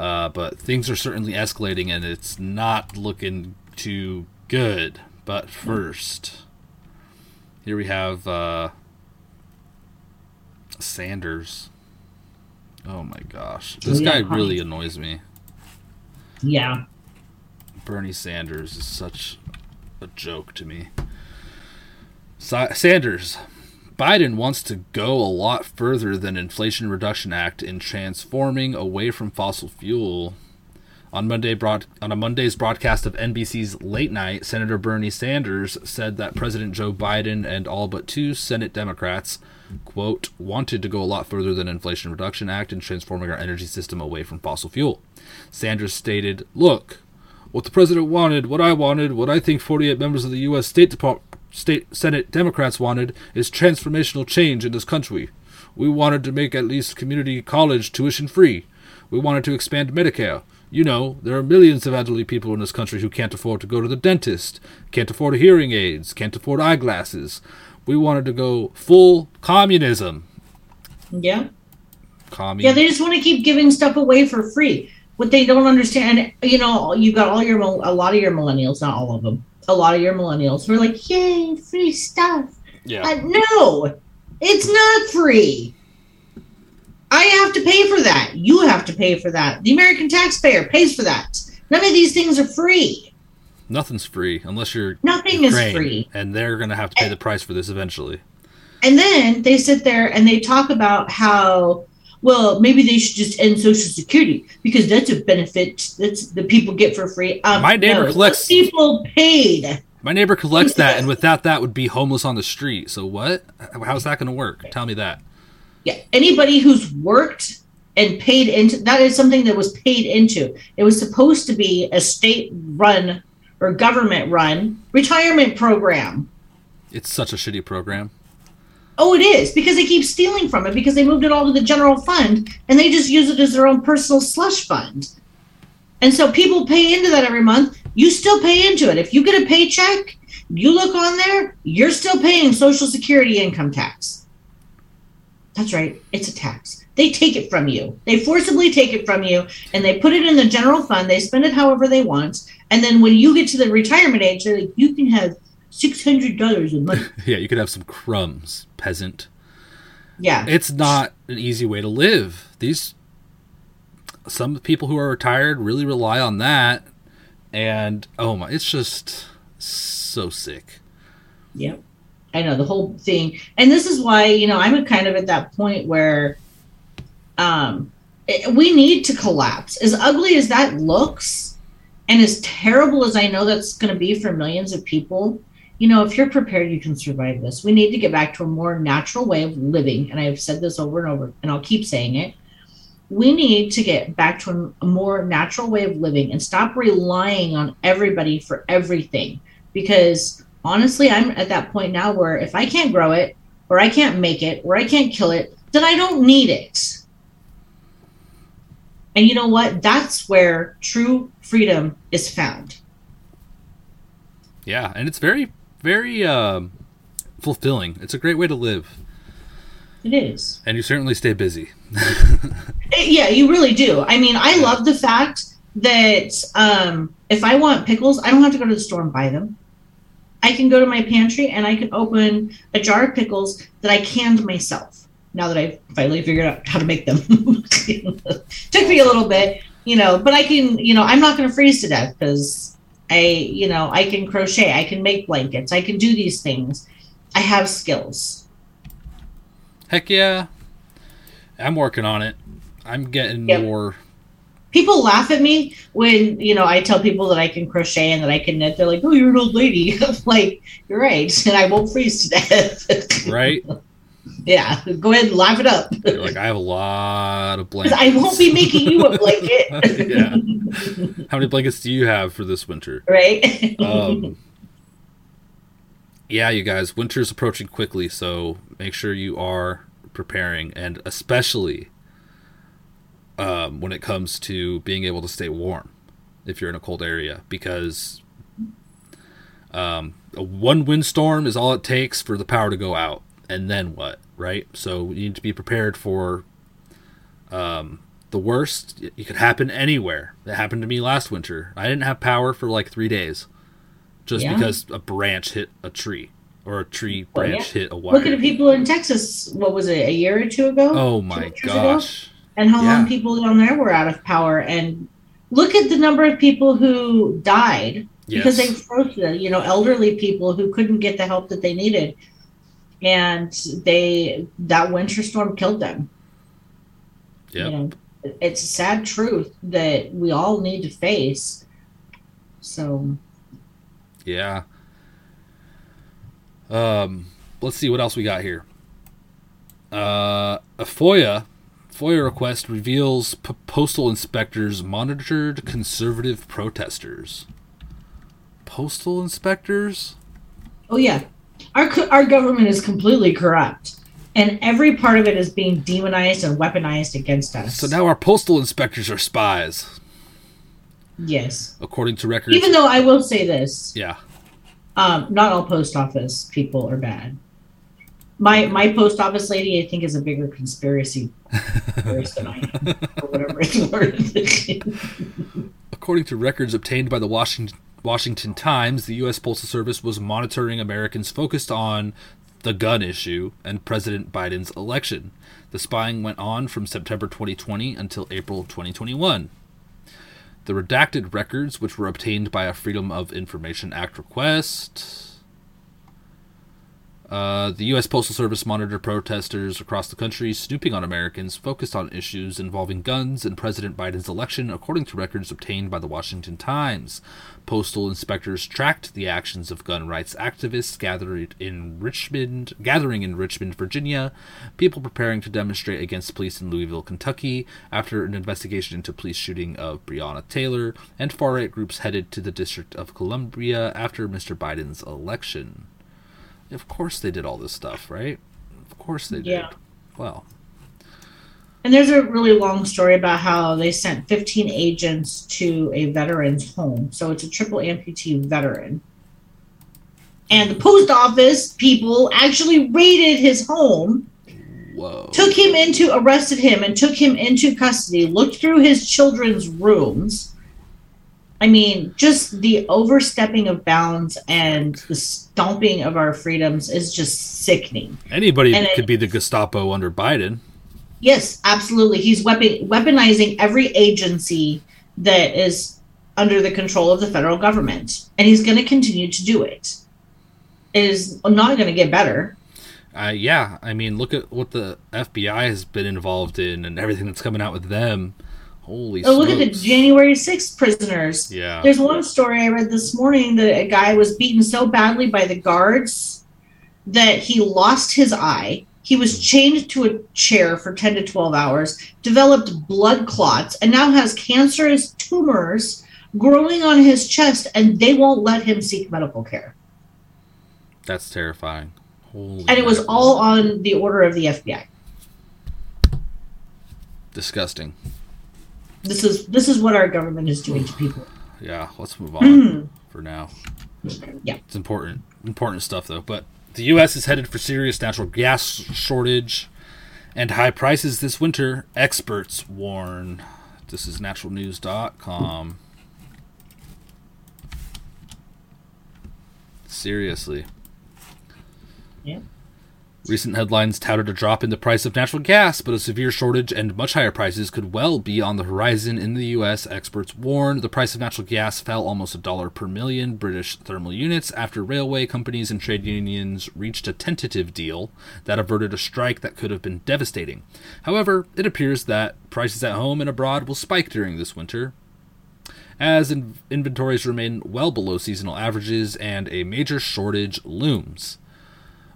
Uh, but things are certainly escalating, and it's not looking too good. But first, here we have uh, Sanders. Oh my gosh, this yeah, guy really annoys me. Yeah. Bernie Sanders is such a joke to me. Sa- Sanders Biden wants to go a lot further than Inflation Reduction Act in transforming away from fossil fuel. On Monday broad, on a Monday's broadcast of NBC's Late Night, Senator Bernie Sanders said that President Joe Biden and all but two Senate Democrats, quote, wanted to go a lot further than Inflation Reduction Act in transforming our energy system away from fossil fuel. Sanders stated, "Look, what the president wanted, what I wanted, what I think 48 members of the U.S. State Department state Senate Democrats wanted is transformational change in this country. We wanted to make at least community college tuition free. We wanted to expand Medicare. You know, there are millions of elderly people in this country who can't afford to go to the dentist, can't afford hearing aids, can't afford eyeglasses. We wanted to go full communism. Yeah. Commun- yeah, they just want to keep giving stuff away for free. What they don't understand, you know, you got all your a lot of your millennials, not all of them, a lot of your millennials who are like, yay, free stuff. Yeah. Uh, no, it's not free. I have to pay for that. You have to pay for that. The American taxpayer pays for that. None of these things are free. Nothing's free unless you're Nothing Ukraine, is free. and they're going to have to pay the price for this eventually. And then they sit there and they talk about how, well, maybe they should just end Social Security because that's a benefit that's the people get for free. Um, My neighbor no, collects- people paid. My neighbor collects that, and without that, would be homeless on the street. So what? How's that going to work? Tell me that. Yeah, anybody who's worked and paid into that is something that was paid into. It was supposed to be a state run or government run retirement program. It's such a shitty program. Oh, it is because they keep stealing from it because they moved it all to the general fund and they just use it as their own personal slush fund. And so people pay into that every month. You still pay into it. If you get a paycheck, you look on there, you're still paying Social Security income tax. That's right, it's a tax. They take it from you. They forcibly take it from you and they put it in the general fund. They spend it however they want. And then when you get to the retirement age, they're like, you can have $600 a month. *laughs* Yeah, you could have some crumbs, peasant. Yeah. It's not an easy way to live. These some people who are retired really rely on that, and oh my, it's just so sick. Yep. I know the whole thing. And this is why, you know, I'm kind of at that point where um it, we need to collapse. As ugly as that looks and as terrible as I know that's going to be for millions of people, you know, if you're prepared, you can survive this. We need to get back to a more natural way of living. And I've said this over and over, and I'll keep saying it. We need to get back to a more natural way of living and stop relying on everybody for everything. Because honestly, I'm at that point now where if I can't grow it, or I can't make it, or I can't kill it, then I don't need it. And you know what? That's where true freedom is found. Yeah, and it's very, very um, fulfilling. It's a great way to live, It is. and you certainly stay busy. *laughs* Yeah, you really do. I mean, I love the fact that um, if I want pickles, I don't have to go to the store and buy them. I can go to my pantry and I can open a jar of pickles that I canned myself. Now that I've finally figured out how to make them, *laughs* took me a little bit, you know. But I can, you know, I'm not going to freeze to death because I, you know, I can crochet, I can make blankets, I can do these things. I have skills. Heck yeah, I'm working on it. I'm getting Yep. more. people laugh at me when you know I tell people that I can crochet and that I can knit. They're like, "Oh, you're an old lady." *laughs* Like, "You're right," *laughs* and I won't freeze to death. *laughs* Right? Yeah, go ahead and laugh it up. You're like I have a lot of *laughs* blankets. I won't be making you a blanket, *laughs* yeah. How many blankets do you have for this winter? right? Um, *laughs* yeah, you guys, winter's approaching quickly, so make sure you are preparing, and especially um, when it comes to being able to stay warm if you're in a cold area, because um, a one windstorm is all it takes for the power to go out, and then what, right? So you need to be prepared for um, the worst. It could happen anywhere. It happened to me last winter. I didn't have power for like three days just Yeah. because a branch hit a tree or a tree branch yeah. hit a wire. Look at the people in Texas. What was it? A year or two ago? Oh my years ago? gosh. And how Yeah. long people down there were out of power, and look at the number of people who died because they froze you know elderly people who couldn't get the help that they needed and they that winter storm killed them Yeah, you know it's a sad truth that we all need to face so Yeah. Um, let's see what else we got here. Uh, a FOIA FOIA request reveals p- postal inspectors monitored conservative protesters. Postal inspectors? oh yeah our our government is completely corrupt and every part of it is being demonized and weaponized against us So now our postal inspectors are spies, yes according to records. even though i will say this yeah. Um, not all post office people are bad. My my post office lady, I think, is a bigger conspiracy than I am, or whatever it's worth. *laughs* According to records obtained by the Washington, Washington Times, the U.S. Postal Service was monitoring Americans focused on the gun issue and President Biden's election. The spying went on from September 2020 until April 2021. The redacted records, which were obtained by a Freedom of Information Act request. Uh, the U.S. Postal Service monitored protesters across the country snooping on Americans focused on issues involving guns and President Biden's election, according to records obtained by the Washington Times. Postal inspectors tracked the actions of gun rights activists gathered in Richmond, gathering in Richmond, Virginia, people preparing to demonstrate against police in Louisville, Kentucky, after an investigation into police shooting of Breonna Taylor, and far-right groups headed to the District of Columbia after Mr. Biden's election. Of course they did all this stuff, right? Of course they did. Yeah. Well, And there's a really long story about how they sent 15 agents to a veteran's home. So it's a triple amputee veteran. And the post office people actually raided his home, whoa. took him into, arrested him, and took him into custody, looked through his children's rooms. I mean, just the overstepping of bounds and the stomping of our freedoms is just sickening. Anybody and it- could be the Gestapo under Biden. Yes, absolutely. He's weapon, weaponizing every agency that is under the control of the federal government, and he's going to continue to do it. It is not going to get better. Uh, yeah, I mean, look at what the FBI has been involved in and everything that's coming out with them. Holy Oh, look at the. January 6th prisoners. Yeah. There's one story I read this morning that a guy was beaten so badly by the guards that he lost his eye. He was chained to a chair for 10 to 12 hours, developed blood clots, and now has cancerous tumors growing on his chest, and they won't let him seek medical care. That's terrifying. Holy And it was all on the order of the FBI. disgusting. This is this is what our government is doing to people. Yeah, let's move on hmm. for now. Yeah. It's important. Important stuff though. But the US is headed for serious natural gas shortage and high prices this winter, experts warn. This is naturalnews.com. Seriously. Yeah. Recent headlines touted a drop in the price of natural gas, but a severe shortage and much higher prices could well be on the horizon in the U.S. Experts warn the price of natural gas fell almost a dollar per million British thermal units after railway companies and trade unions reached a tentative deal that averted a strike that could have been devastating. However, it appears that prices at home and abroad will spike during this winter, as in- inventories remain well below seasonal averages and a major shortage looms.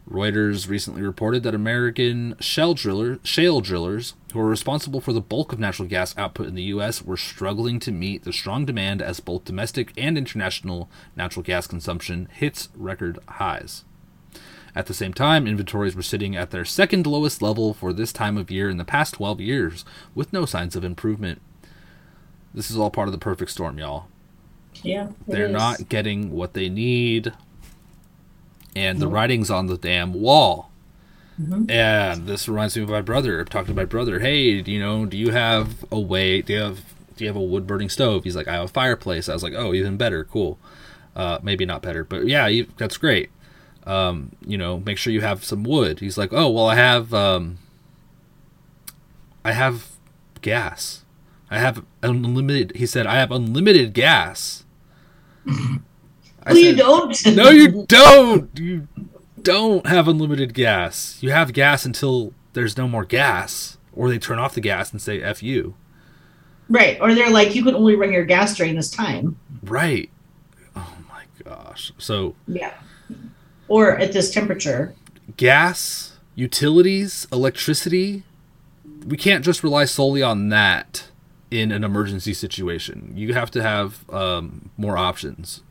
Reuters recently reported that American shell driller, shale drillers, who are responsible for the bulk of natural gas output in the U.S., were struggling to meet the strong demand as both domestic and international natural gas consumption hits record highs. At the same time, inventories were sitting at their second lowest level for this time of year in the past 12 years, with no signs of improvement. This is all part of the perfect storm, y'all. Yeah. it They're is. not getting what they need, and the writing's on the damn wall. And this reminds me of my brother. I'm talking to my brother. Hey, do you know? Do you have a way? Do you have do you have a wood burning stove? He's like, I have a fireplace. I was like, oh, even better, cool. Uh, maybe not better, but yeah, you, that's great. Um, you know, make sure you have some wood. He's like, oh, well, I have um, I have gas. I have unlimited. He said, I have unlimited gas. *laughs* I No, you don't. no, you don't. You don't have unlimited gas. You have gas until there's no more gas, or they turn off the gas and say "f you." Right. Or they're like, you can only run your gas during this time. Right. Oh my gosh. So Yeah. Or at this temperature. gas, utilities, electricity. We can't just rely solely on that in an emergency situation. You have to have um, more options,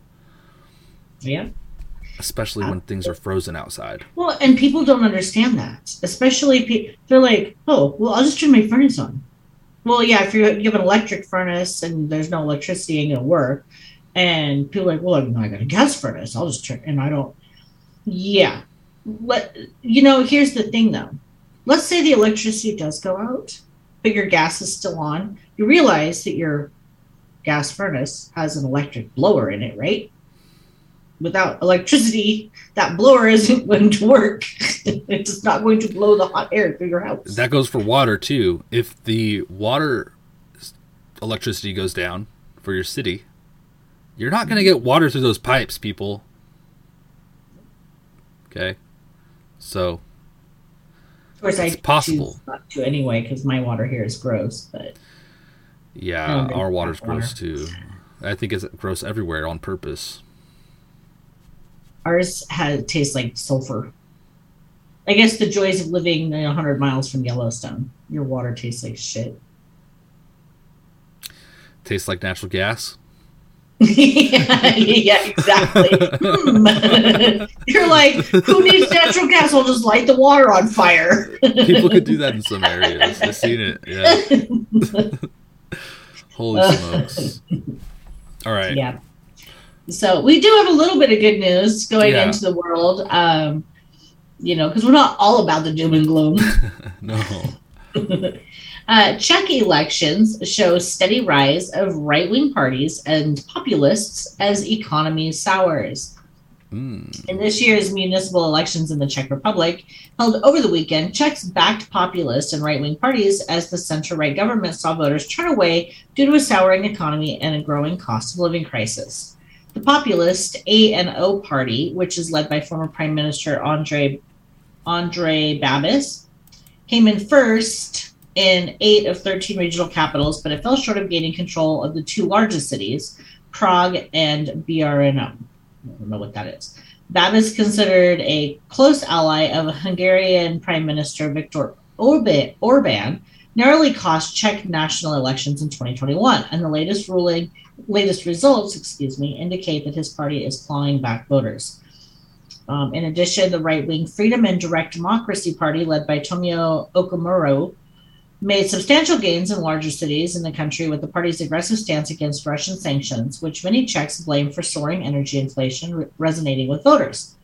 Yeah. especially when things are frozen outside. Well, and people don't understand that. Especially, pe- they're like, oh, well, I'll just turn my furnace on. Well, yeah, if you you have an electric furnace and there's no electricity, it ain't gonna work. And people are like, well, I got a gas furnace. I'll just turn, and I don't. Yeah. Let you know. Here's the thing, though. Let's say the electricity does go out, but your gas is still on. You realize that your gas furnace has an electric blower in it, right? Without electricity, that blower isn't *laughs* going to work. it's not going to blow the hot air through your house. That goes for water too. If the water electricity goes down for your city, you're not going to get water through those pipes, people. Okay, so Of course, I It's possible. not to anyway because my water here is gross. But yeah, our water's Water. gross too. I think it's gross everywhere on purpose. Ours has tastes like sulfur. I guess the joys of living you know, 100 miles from Yellowstone. Your water tastes like shit. Tastes like natural gas. yeah, *laughs* yeah, exactly. Hmm. *laughs* You're like, who needs natural gas? I'll just light the water on fire. People could do that in some areas. I've seen it. Yeah. *laughs* Holy smokes! All right. yeah. So we do have a little bit of good news going Yeah. into the world. Um, you know, because we're not all about the doom and gloom. *laughs* No. *laughs* Uh, Czech elections show steady rise of right wing parties and populists as economy sours. Mm. In this year's municipal elections in the Czech Republic, held over the weekend, Czechs backed populist and right wing parties as the center right government saw voters turn away due to a souring economy and a growing cost of living crisis. The populist ANO party, which is led by former Prime Minister Andre, Andre Babis, came in first in eight of 13 regional capitals, but it fell short of gaining control of the two largest cities, Prague and Brno. I don't know what that is. Babis considered a close ally of Hungarian Prime Minister Viktor Orban, narrowly cost Czech national elections in 2021, and the latest ruling, latest results, excuse me, indicate that his party is clawing back voters. Um, in addition, the right-wing Freedom and Direct Democracy Party, led by Tomio Okamura, made substantial gains in larger cities in the country with the party's aggressive stance against Russian sanctions, which many Czechs blame for soaring energy inflation re- resonating with voters.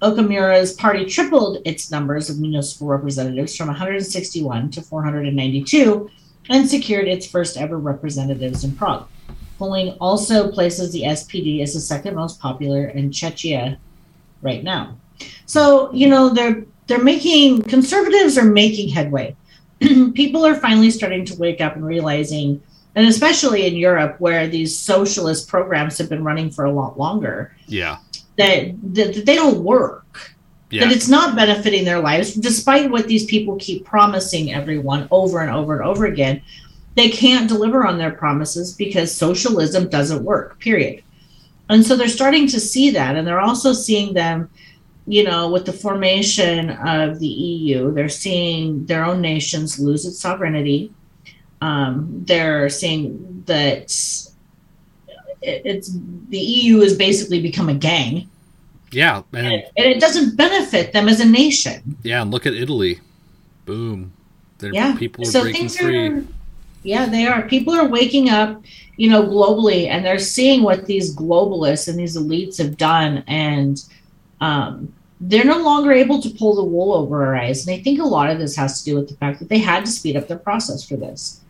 Okamura's party tripled its numbers of municipal representatives from 161 to 492 and secured its first ever representatives in Prague. Polling also places the SPD as the second most popular in Czechia right now. So, you know, they're they're making conservatives are making headway. *clears throat* People are finally starting to wake up and realizing and especially in Europe where these socialist programs have been running for a lot longer Yeah. that, that, that they don't work Yeah. that it's not benefiting their lives despite what these people keep promising everyone over and over and over again they can't deliver on their promises because socialism doesn't work period and so they're starting to see that and they're also seeing them you know with the formation of the eu they're seeing their own nations lose its sovereignty um, they're seeing that it's the eu has basically become a gang yeah. and And it, and it doesn't benefit them as a nation. yeah. And look at Italy. Boom. Their Yeah, people are so breaking things free. are. Yeah, they are. People are waking up, you know, globally, and they're seeing what these globalists and these elites have done, and um, they're no longer able to pull the wool over our eyes. And I think a lot of this has to do with the fact that they had to speed up their process for this.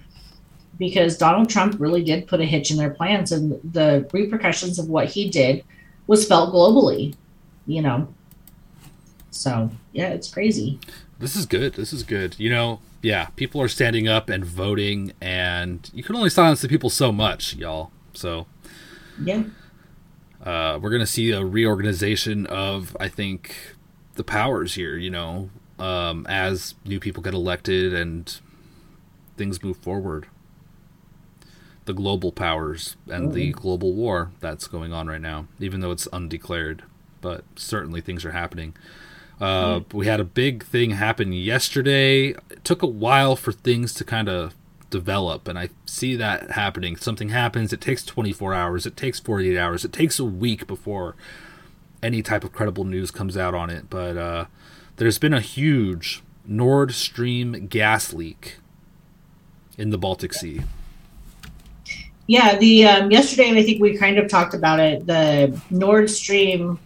Because Donald Trump really did put a hitch in their plans, and the repercussions of what he did was felt globally, you know. So, yeah, it's crazy. This is good. This is good. You know, yeah, people are standing up and voting, and you can only silence the people so much, y'all. So Yeah. uh, we're gonna see a reorganization of, I think, the powers here. You know, um, as new people get elected and things move forward. The global powers and the global war that's going on right now, even though it's undeclared, but certainly things are happening. Uh, We had a big thing happen yesterday. It took a while for things to kind of develop, and I see that happening. Something happens, it takes 24 hours, it takes 48 hours, it takes a week before any type of credible news comes out on it. But uh, there's been a huge Nord Stream gas leak in the Baltic Sea. Yeah, the um, yesterday I think we kind of talked about it. The Nord Stream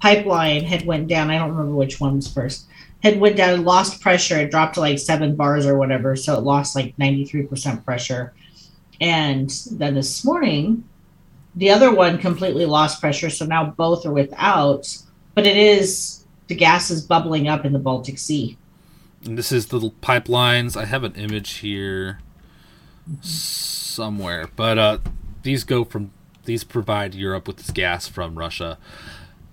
pipeline had went down. I don't remember which one was first. Had went down, lost pressure. It dropped to like seven bars or whatever, so it lost like ninety three percent pressure. And then this morning, the other one completely lost pressure, so now both are without. But it is the gas is bubbling up in the Baltic Sea. And this is the pipelines. I have an image here somewhere, but uh, these go from these provide Europe with this gas from Russia.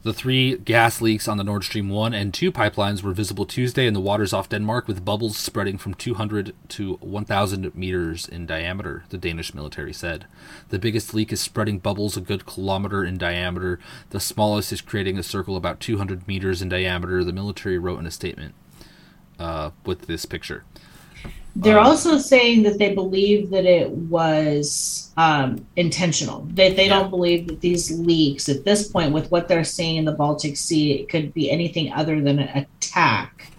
The three gas leaks on the Nord Stream 1 and 2 pipelines were visible Tuesday in the waters off Denmark, with bubbles spreading from 200 to 1,000 meters in diameter, the Danish military said. The biggest leak is spreading bubbles a good kilometer in diameter. The smallest is creating a circle about 200 meters in diameter, the military wrote in a statement uh, with this picture. They're um, also saying that they believe that it was um, intentional. That they, yeah. don't believe that these leaks at this point, with what they're seeing in the Baltic Sea, it could be anything other than an attack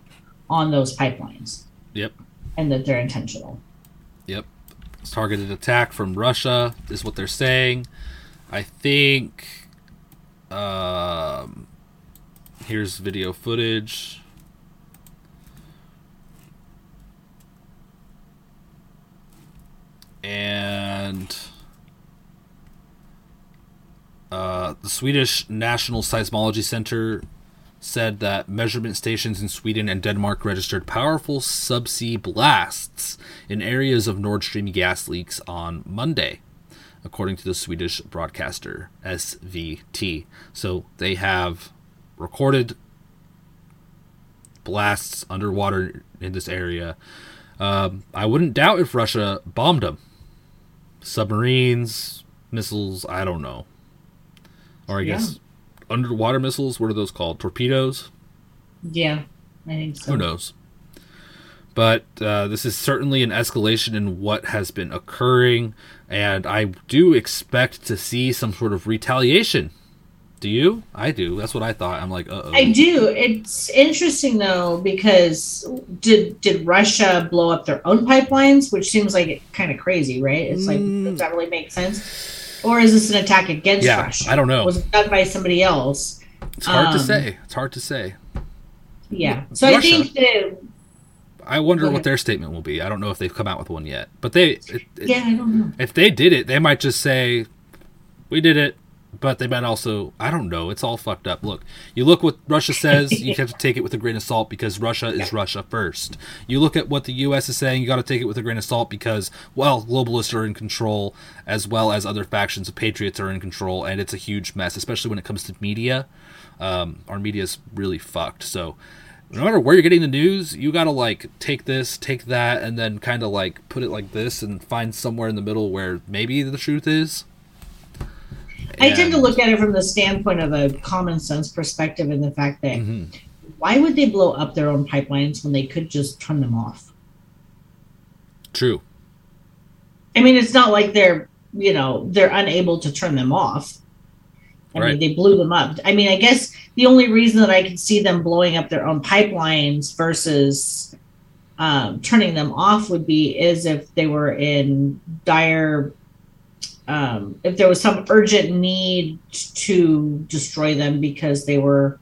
on those pipelines. Yep. And that they're intentional. Yep. It's targeted attack from Russia is what they're saying. I think. Um, here's video footage. And uh, the Swedish National Seismology Center said that measurement stations in Sweden and Denmark registered powerful subsea blasts in areas of Nord Stream gas leaks on Monday, according to the Swedish broadcaster SVT. So they have recorded blasts underwater in this area. Um, I wouldn't doubt if Russia bombed them submarines, missiles, I don't know. Or I yeah. guess underwater missiles, what are those called? Torpedoes? Yeah, I think so. Who knows? But uh, this is certainly an escalation in what has been occurring, and I do expect to see some sort of retaliation do you? I do. That's what I thought. I'm like, uh oh. I do. It's interesting though because did did Russia blow up their own pipelines, which seems like it kind of crazy, right? It's like mm. does that really make sense? Or is this an attack against yeah, Russia? I don't know. Was it done by somebody else? It's hard um, to say. It's hard to say. Yeah. So Russia, I think that. I wonder what their statement will be. I don't know if they've come out with one yet. But they. It, it, yeah, I don't know. If they did it, they might just say, "We did it but they might also i don't know it's all fucked up. Look you look what russia says you *laughs* have to take it with a grain of salt because russia is russia first. You look at what the us is saying you got to take it with a grain of salt because well globalists are in control as well as other factions of patriots are in control and it's a huge mess especially when it comes to media. Um, our media is really fucked. So no matter where you're getting the news, you gotta like take this, take that, and then kind of like put it like this and find somewhere in the middle where maybe the truth is. I tend to look at it from the standpoint of a common sense perspective and the fact that mm-hmm. why would they blow up their own pipelines when they could just turn them off? True. I mean, it's not like they're, you know, they're unable to turn them off. I right. mean, they blew them up. I mean, I guess the only reason that I could see them blowing up their own pipelines versus um, turning them off would be is if they were in dire um, if there was some urgent need to destroy them because they were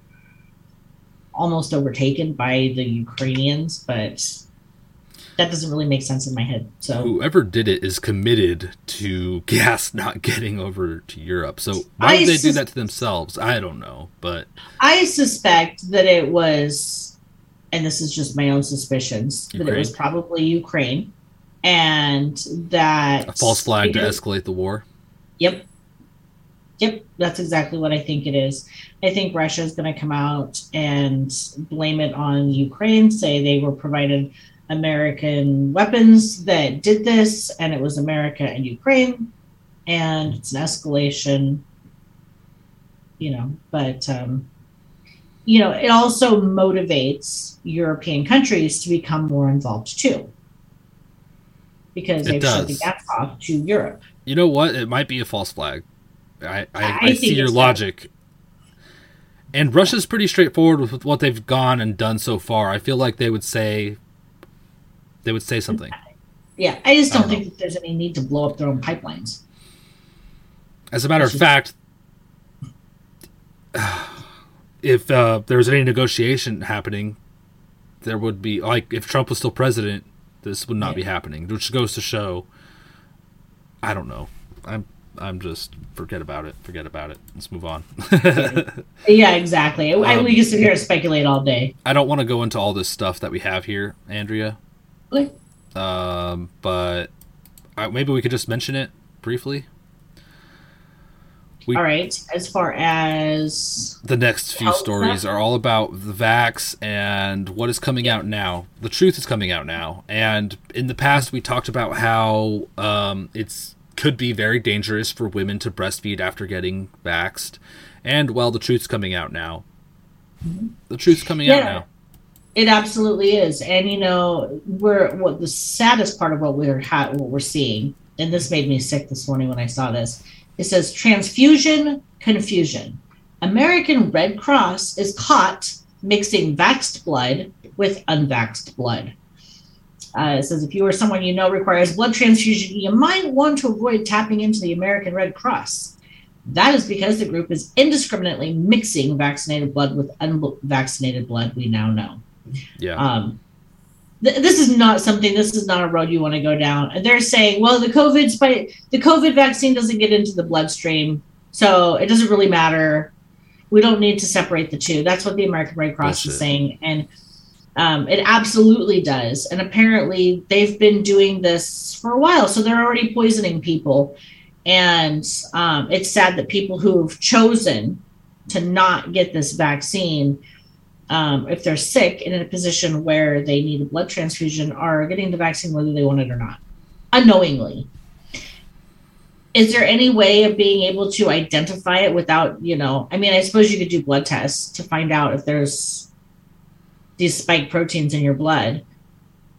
almost overtaken by the Ukrainians, but that doesn't really make sense in my head. So whoever did it is committed to *laughs* gas not getting over to Europe. So why did they sus- do that to themselves? I don't know, but I suspect that it was, and this is just my own suspicions, Ukraine? that it was probably Ukraine and that a false flag to escalate the war. Yep. Yep, that's exactly what I think it is. I think Russia is going to come out and blame it on Ukraine, say they were provided American weapons that did this, and it was America and Ukraine, and it's an escalation, you know. But, um, you know, it also motivates European countries to become more involved too because they've shut the gas off to Europe. You know what? It might be a false flag. I, I, I, I see your logic. And Russia's pretty straightforward with what they've gone and done so far. I feel like they would say they would say something. Yeah, I just don't, don't think that there's any need to blow up their own pipelines. As a matter of fact, *sighs* if uh, there was any negotiation happening, there would be like if Trump was still president, this would not yeah. be happening, which goes to show. I don't know. I'm I'm just forget about it. Forget about it. Let's move on. *laughs* yeah, exactly. Um, I, we can sit here and speculate all day. I don't want to go into all this stuff that we have here, Andrea. Okay. Um, but I, maybe we could just mention it briefly. We- All right. As far as the next few stories are all about the vax and what is coming out now. The truth is coming out now, and in the past we talked about how um, it's could be very dangerous for women to breastfeed after getting vaxxed, and well, the truth's coming out now. The truth's coming out now. It absolutely is, and you know, we're what the saddest part of what we're ha- what we're seeing, and this made me sick this morning when I saw this. It says transfusion confusion. American Red Cross is caught mixing vaxxed blood with unvaxxed blood. Uh, it says if you or someone you know requires blood transfusion, you might want to avoid tapping into the American Red Cross. That is because the group is indiscriminately mixing vaccinated blood with unvaccinated blood. We now know. Yeah, Um, th- this is not something. This is not a road you want to go down. And they're saying, well, the COVID spike, the COVID vaccine doesn't get into the bloodstream, so it doesn't really matter. We don't need to separate the two. That's what the American Red Cross Bullshit. is saying, and um, it absolutely does. And apparently, they've been doing this for a while, so they're already poisoning people. And um, it's sad that people who've chosen to not get this vaccine um, if they're sick and in a position where they need a blood transfusion are getting the vaccine whether they want it or not unknowingly. Is there any way of being able to identify it without you know i mean i suppose you could do blood tests to find out if there's these spike proteins in your blood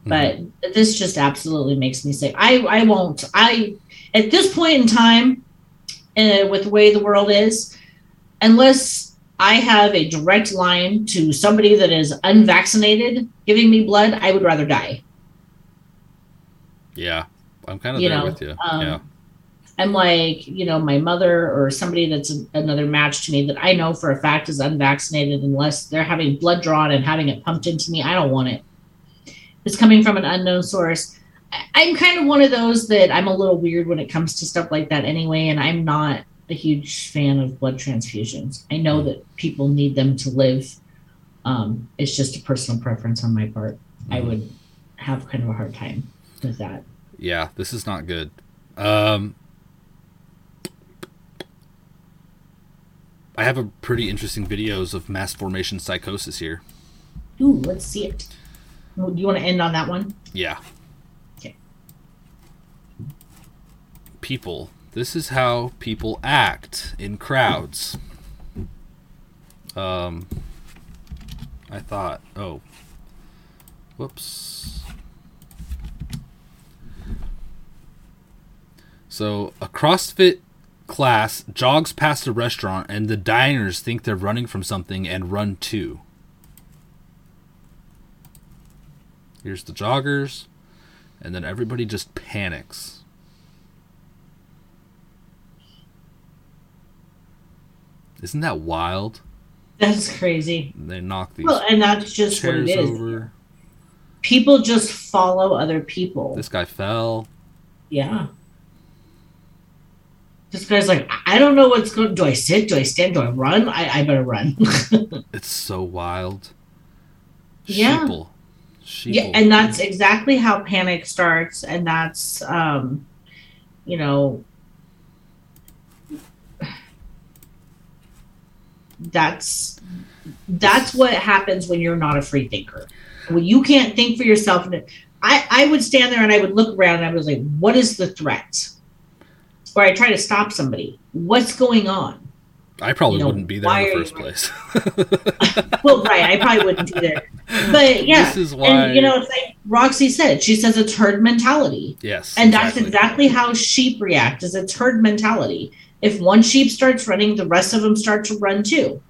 but this just absolutely makes me sick. I i won't. I at this point in time uh, with the way the world is unless I have a direct line to somebody that is unvaccinated giving me blood, I would rather die. yeah. I'm kind of You there know, with you. um, yeah, I'm like, you know, my mother or somebody that's another match to me that I know for a fact is unvaccinated, unless they're having blood drawn and having it pumped into me, I don't want it. It's coming from an unknown source. I'm kind of one of those that I'm a little weird when it comes to stuff like that anyway, and I'm not a huge fan of blood transfusions. I know that people need them to live. Um, it's just a personal preference on my part. I Mhm. would have kind of a hard time with that. yeah. This is not good. Um, I have a pretty interesting videos of mass formation psychosis here. Ooh, let's see it. Do you want to end on that one? Yeah. Okay. People. This is how people act in crowds. Um, I thought, oh, whoops. So, a CrossFit class jogs past a restaurant, and the diners think they're running from something and run too. Here's the joggers, and then everybody just panics. Isn't that wild? That's crazy. They knock these Well, and that's just what it is. over. People just follow other people. This guy fell. yeah. This guy's like, I don't know what's going. To do I sit? Do I stand? Do I run? I, I better run. *laughs* It's so wild. Yeah. Sheeple. Sheeple. yeah, and that's exactly how panic starts, and that's, um, you know, that's that's what happens when you're not a free thinker. When you can't think for yourself, and I I would stand there and I would look around and I was like, what is the threat? Or I try to stop somebody. What's going on? I probably you know, wouldn't be there in the first place. *laughs* Well, right, I probably wouldn't either. But yeah, This is why. and you know, it's like Roxy said. She says it's herd mentality. yes. And that's exactly how sheep react is it's herd mentality. If one sheep starts running, the rest of them start to run too.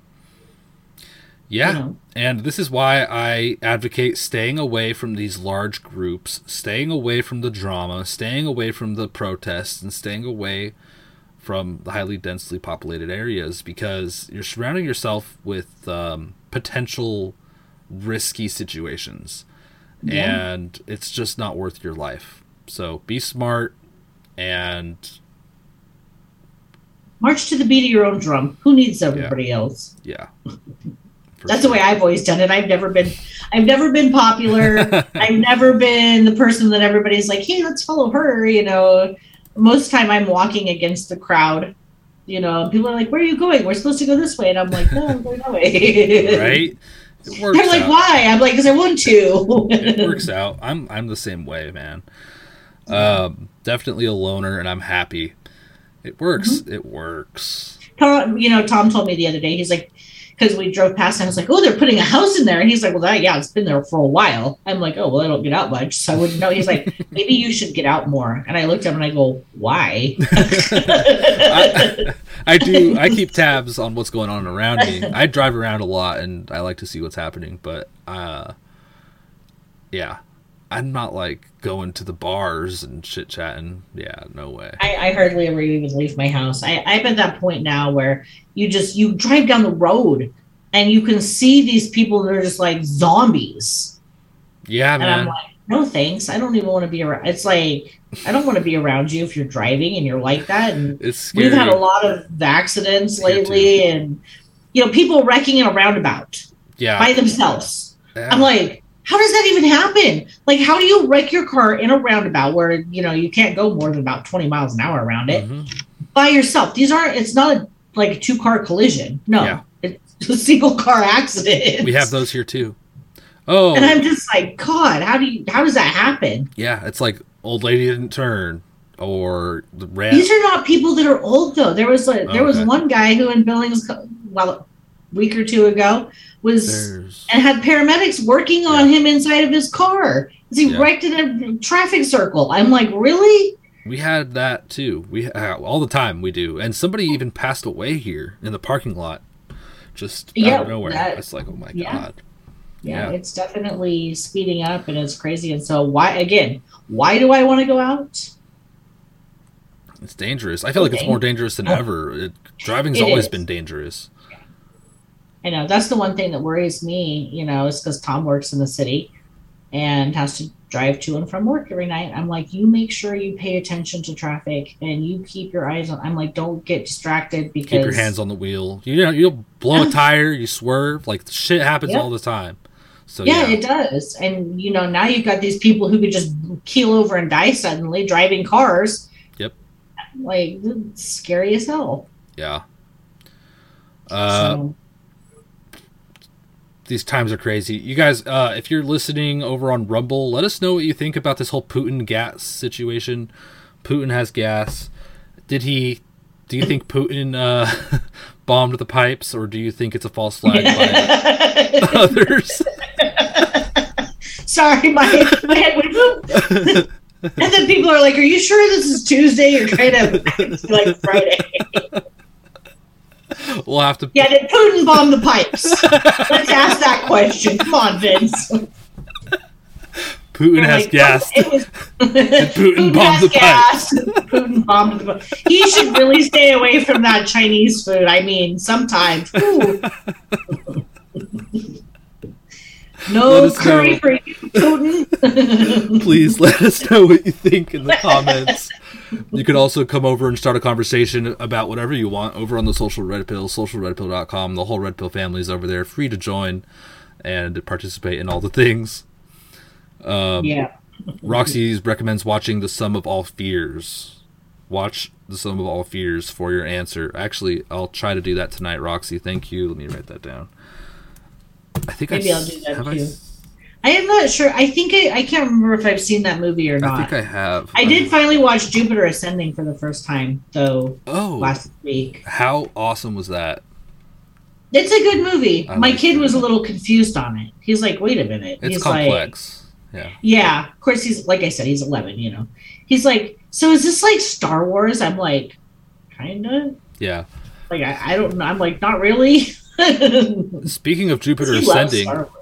Yeah. You know? And this is why I advocate staying away from these large groups, staying away from the drama, staying away from the protests, and staying away from the highly densely populated areas because you're surrounding yourself with um, potential risky situations. Yeah. And it's just not worth your life. So be smart and March to the beat of your own drum. Who needs everybody else? yeah. *laughs* That's the way I've always done it. I've never been I've never been popular. *laughs* I've never been the person that everybody's like, hey, let's follow her, you know. Most time I'm walking against the crowd. You know, people are like, "Where are you going? We're supposed to go this way," and I'm like, "No, I'm going that way." *laughs* right? They're like, out. "Why?" I'm like, "Because I want to." it works out. I'm I'm the same way, man. Um, definitely a loner, and I'm happy. It works. Mm-hmm. It works. Tom, you know, Tom told me the other day. He's like, because we drove past, and I was like, "Oh, they're putting a house in there," and he's like, "Well, that yeah, it's been there for a while." I'm like, "Oh, well, I don't get out much, so I wouldn't know." He's like, *laughs* "Maybe you should get out more." And I looked at him and I go, "Why?" *laughs* I, I do. I *laughs* keep tabs on what's going on around me. I drive around a lot, and I like to see what's happening. But uh, yeah, I'm not like going to the bars and chit chatting. Yeah, no way. I, I hardly ever even leave my house. I, I'm at that point now where you just you drive down the road and you can see these people that are just like zombies, Yeah, and I'm like, no thanks. I don't even want to be around. It's like I don't want to be around you if you're driving and you're like that. And *laughs* we've had a lot of accidents lately, and you know people wrecking in a roundabout yeah. by themselves. yeah. I'm like, how does that even happen? Like, how do you wreck your car in a roundabout where you know you can't go more than about 20 miles an hour around it? Mhm. by yourself. These aren't. It's not a, like a two car collision. No, Yeah. it's a single car accident. We have those here too. Oh, and I'm just like, God, how do you? How does that happen? yeah. It's like old lady didn't turn, or the red. These are not people that are old though. There was like there was one guy who in Billings, well, a week or two ago was There's and had paramedics working on him inside of his car as he Yeah. wrecked in a traffic circle. I'm like, really? We had that too. We uh, all the time we do, and somebody even passed away here in the parking lot, just out Yeah, of nowhere. that- it's like, oh my yeah. god. Yeah, Yeah. it's definitely speeding up and it's crazy. And so why again? Why do I want to go out? It's dangerous. I feel like it's more dangerous than ever. It, driving's It always is. been dangerous. I know that's the one thing that worries me, you know, is because Tom works in the city and has to drive to and from work every night. I'm like, you make sure you pay attention to traffic and you keep your eyes on. I'm like, don't get distracted because Keep your hands on the wheel. You know, you'll blow Yeah. a tire, you swerve. Like shit happens Yeah. all the time. So yeah, yeah, it does. And you know, now you've got these people who could just keel over and die suddenly driving cars. Yep. Like scary as hell. yeah. Uh, so, these times are crazy. You guys, uh, if you're listening over on Rumble, let us know what you think about this whole Putin gas situation. Putin has gas. Did he? Do you think Putin uh, *laughs* bombed the pipes, or do you think it's a false flag by *laughs* others? *laughs* Sorry, my, my head went boop. and then people are like, "Are you sure this is Tuesday or kind of like Friday?" We'll have to. Yeah, did Putin bomb the pipes? *laughs* Let's ask that question. Come on, Vince. Putin has like, oh, gas. It was, *laughs* Putin bombed the gas. Putin bombed the pipes. He should really stay away from that Chinese food. I mean, sometimes. *laughs* No curry know. for you, Putin. Please let us know what you think in the comments. You could also come over and start a conversation about whatever you want over on the social red pill, socialredpill.com. The whole red pill family is over there, free to join and participate in all the things. Um, yeah. Roxy recommends watching The Sum of All Fears. Watch The Sum of All Fears for your answer. Actually, I'll try to do that tonight, Roxy. Thank you. Let me write that down. I think Maybe I I'll do that I too. s- I am not sure. I think I, I can't remember if I've seen that movie or not. I think I have. I did um, finally watch Jupiter Ascending for the first time, though, Oh, last week. how awesome was that? It's a good movie. I My like kid it. was a little confused on it. He's like, wait a minute. It's he's like, complex. yeah. yeah. Of course, he's, like I said, he's 11, you know. He's like, so is this like Star Wars? I'm like, kind of. Yeah. Like, I, I don't know. I'm like, not really. *laughs* Speaking of Jupiter ascending, Star Wars.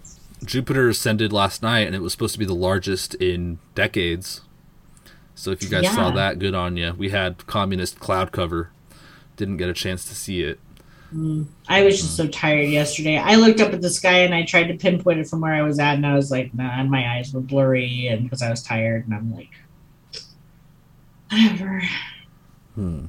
Jupiter ascended last night, and it was supposed to be the largest in decades. So if you guys saw that, good on you. We had communist cloud cover. Didn't get a chance to see it. Mm. I was just so tired yesterday. I looked up at the sky and I tried to pinpoint it from where I was at, and I was like, nah, and my eyes were blurry, and because I was tired, and I'm like, whatever. Hmm.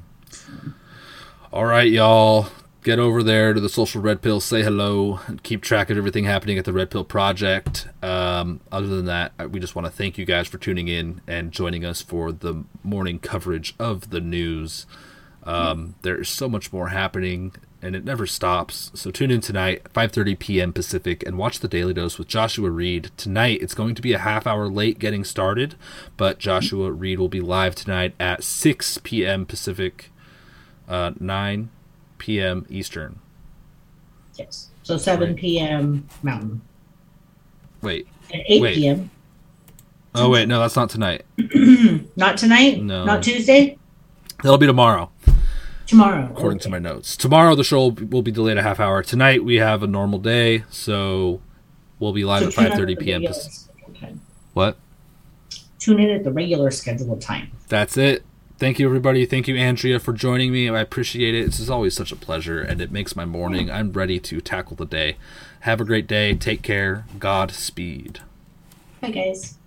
All right, y'all. Get over there to the social red pill, say hello, and keep track of everything happening at the Red Pill Project. Um, other than that, we just want to thank you guys for tuning in and joining us for the morning coverage of the news. Um, there's so much more happening, and it never stops. So tune in tonight, 5:30 p.m. Pacific, and watch the Daily Dose with Joshua Reed. Tonight, it's going to be a half hour late getting started, but Joshua Reed will be live tonight at 6 p.m. Pacific, uh, 9 p.m. Eastern. Yes. So 7 Right. p.m. Mountain. Wait. And 8 Wait. p.m. Oh wait, no, that's not tonight. *clears throat* Not tonight? No. Not Tuesday? That'll be tomorrow. Tomorrow. according to my notes. Tomorrow the show will be delayed a half hour. Tonight we have a normal day, so we'll be live So at tune in 5:30 p.m. regular Pac- scheduled time. What? Tune in at the regular scheduled time. That's it. Thank you everybody. Thank you Andrea for joining me. I appreciate it. This is always such a pleasure and it makes my morning. I'm ready to tackle the day. Have a great day. Take care. Godspeed. Bye, guys.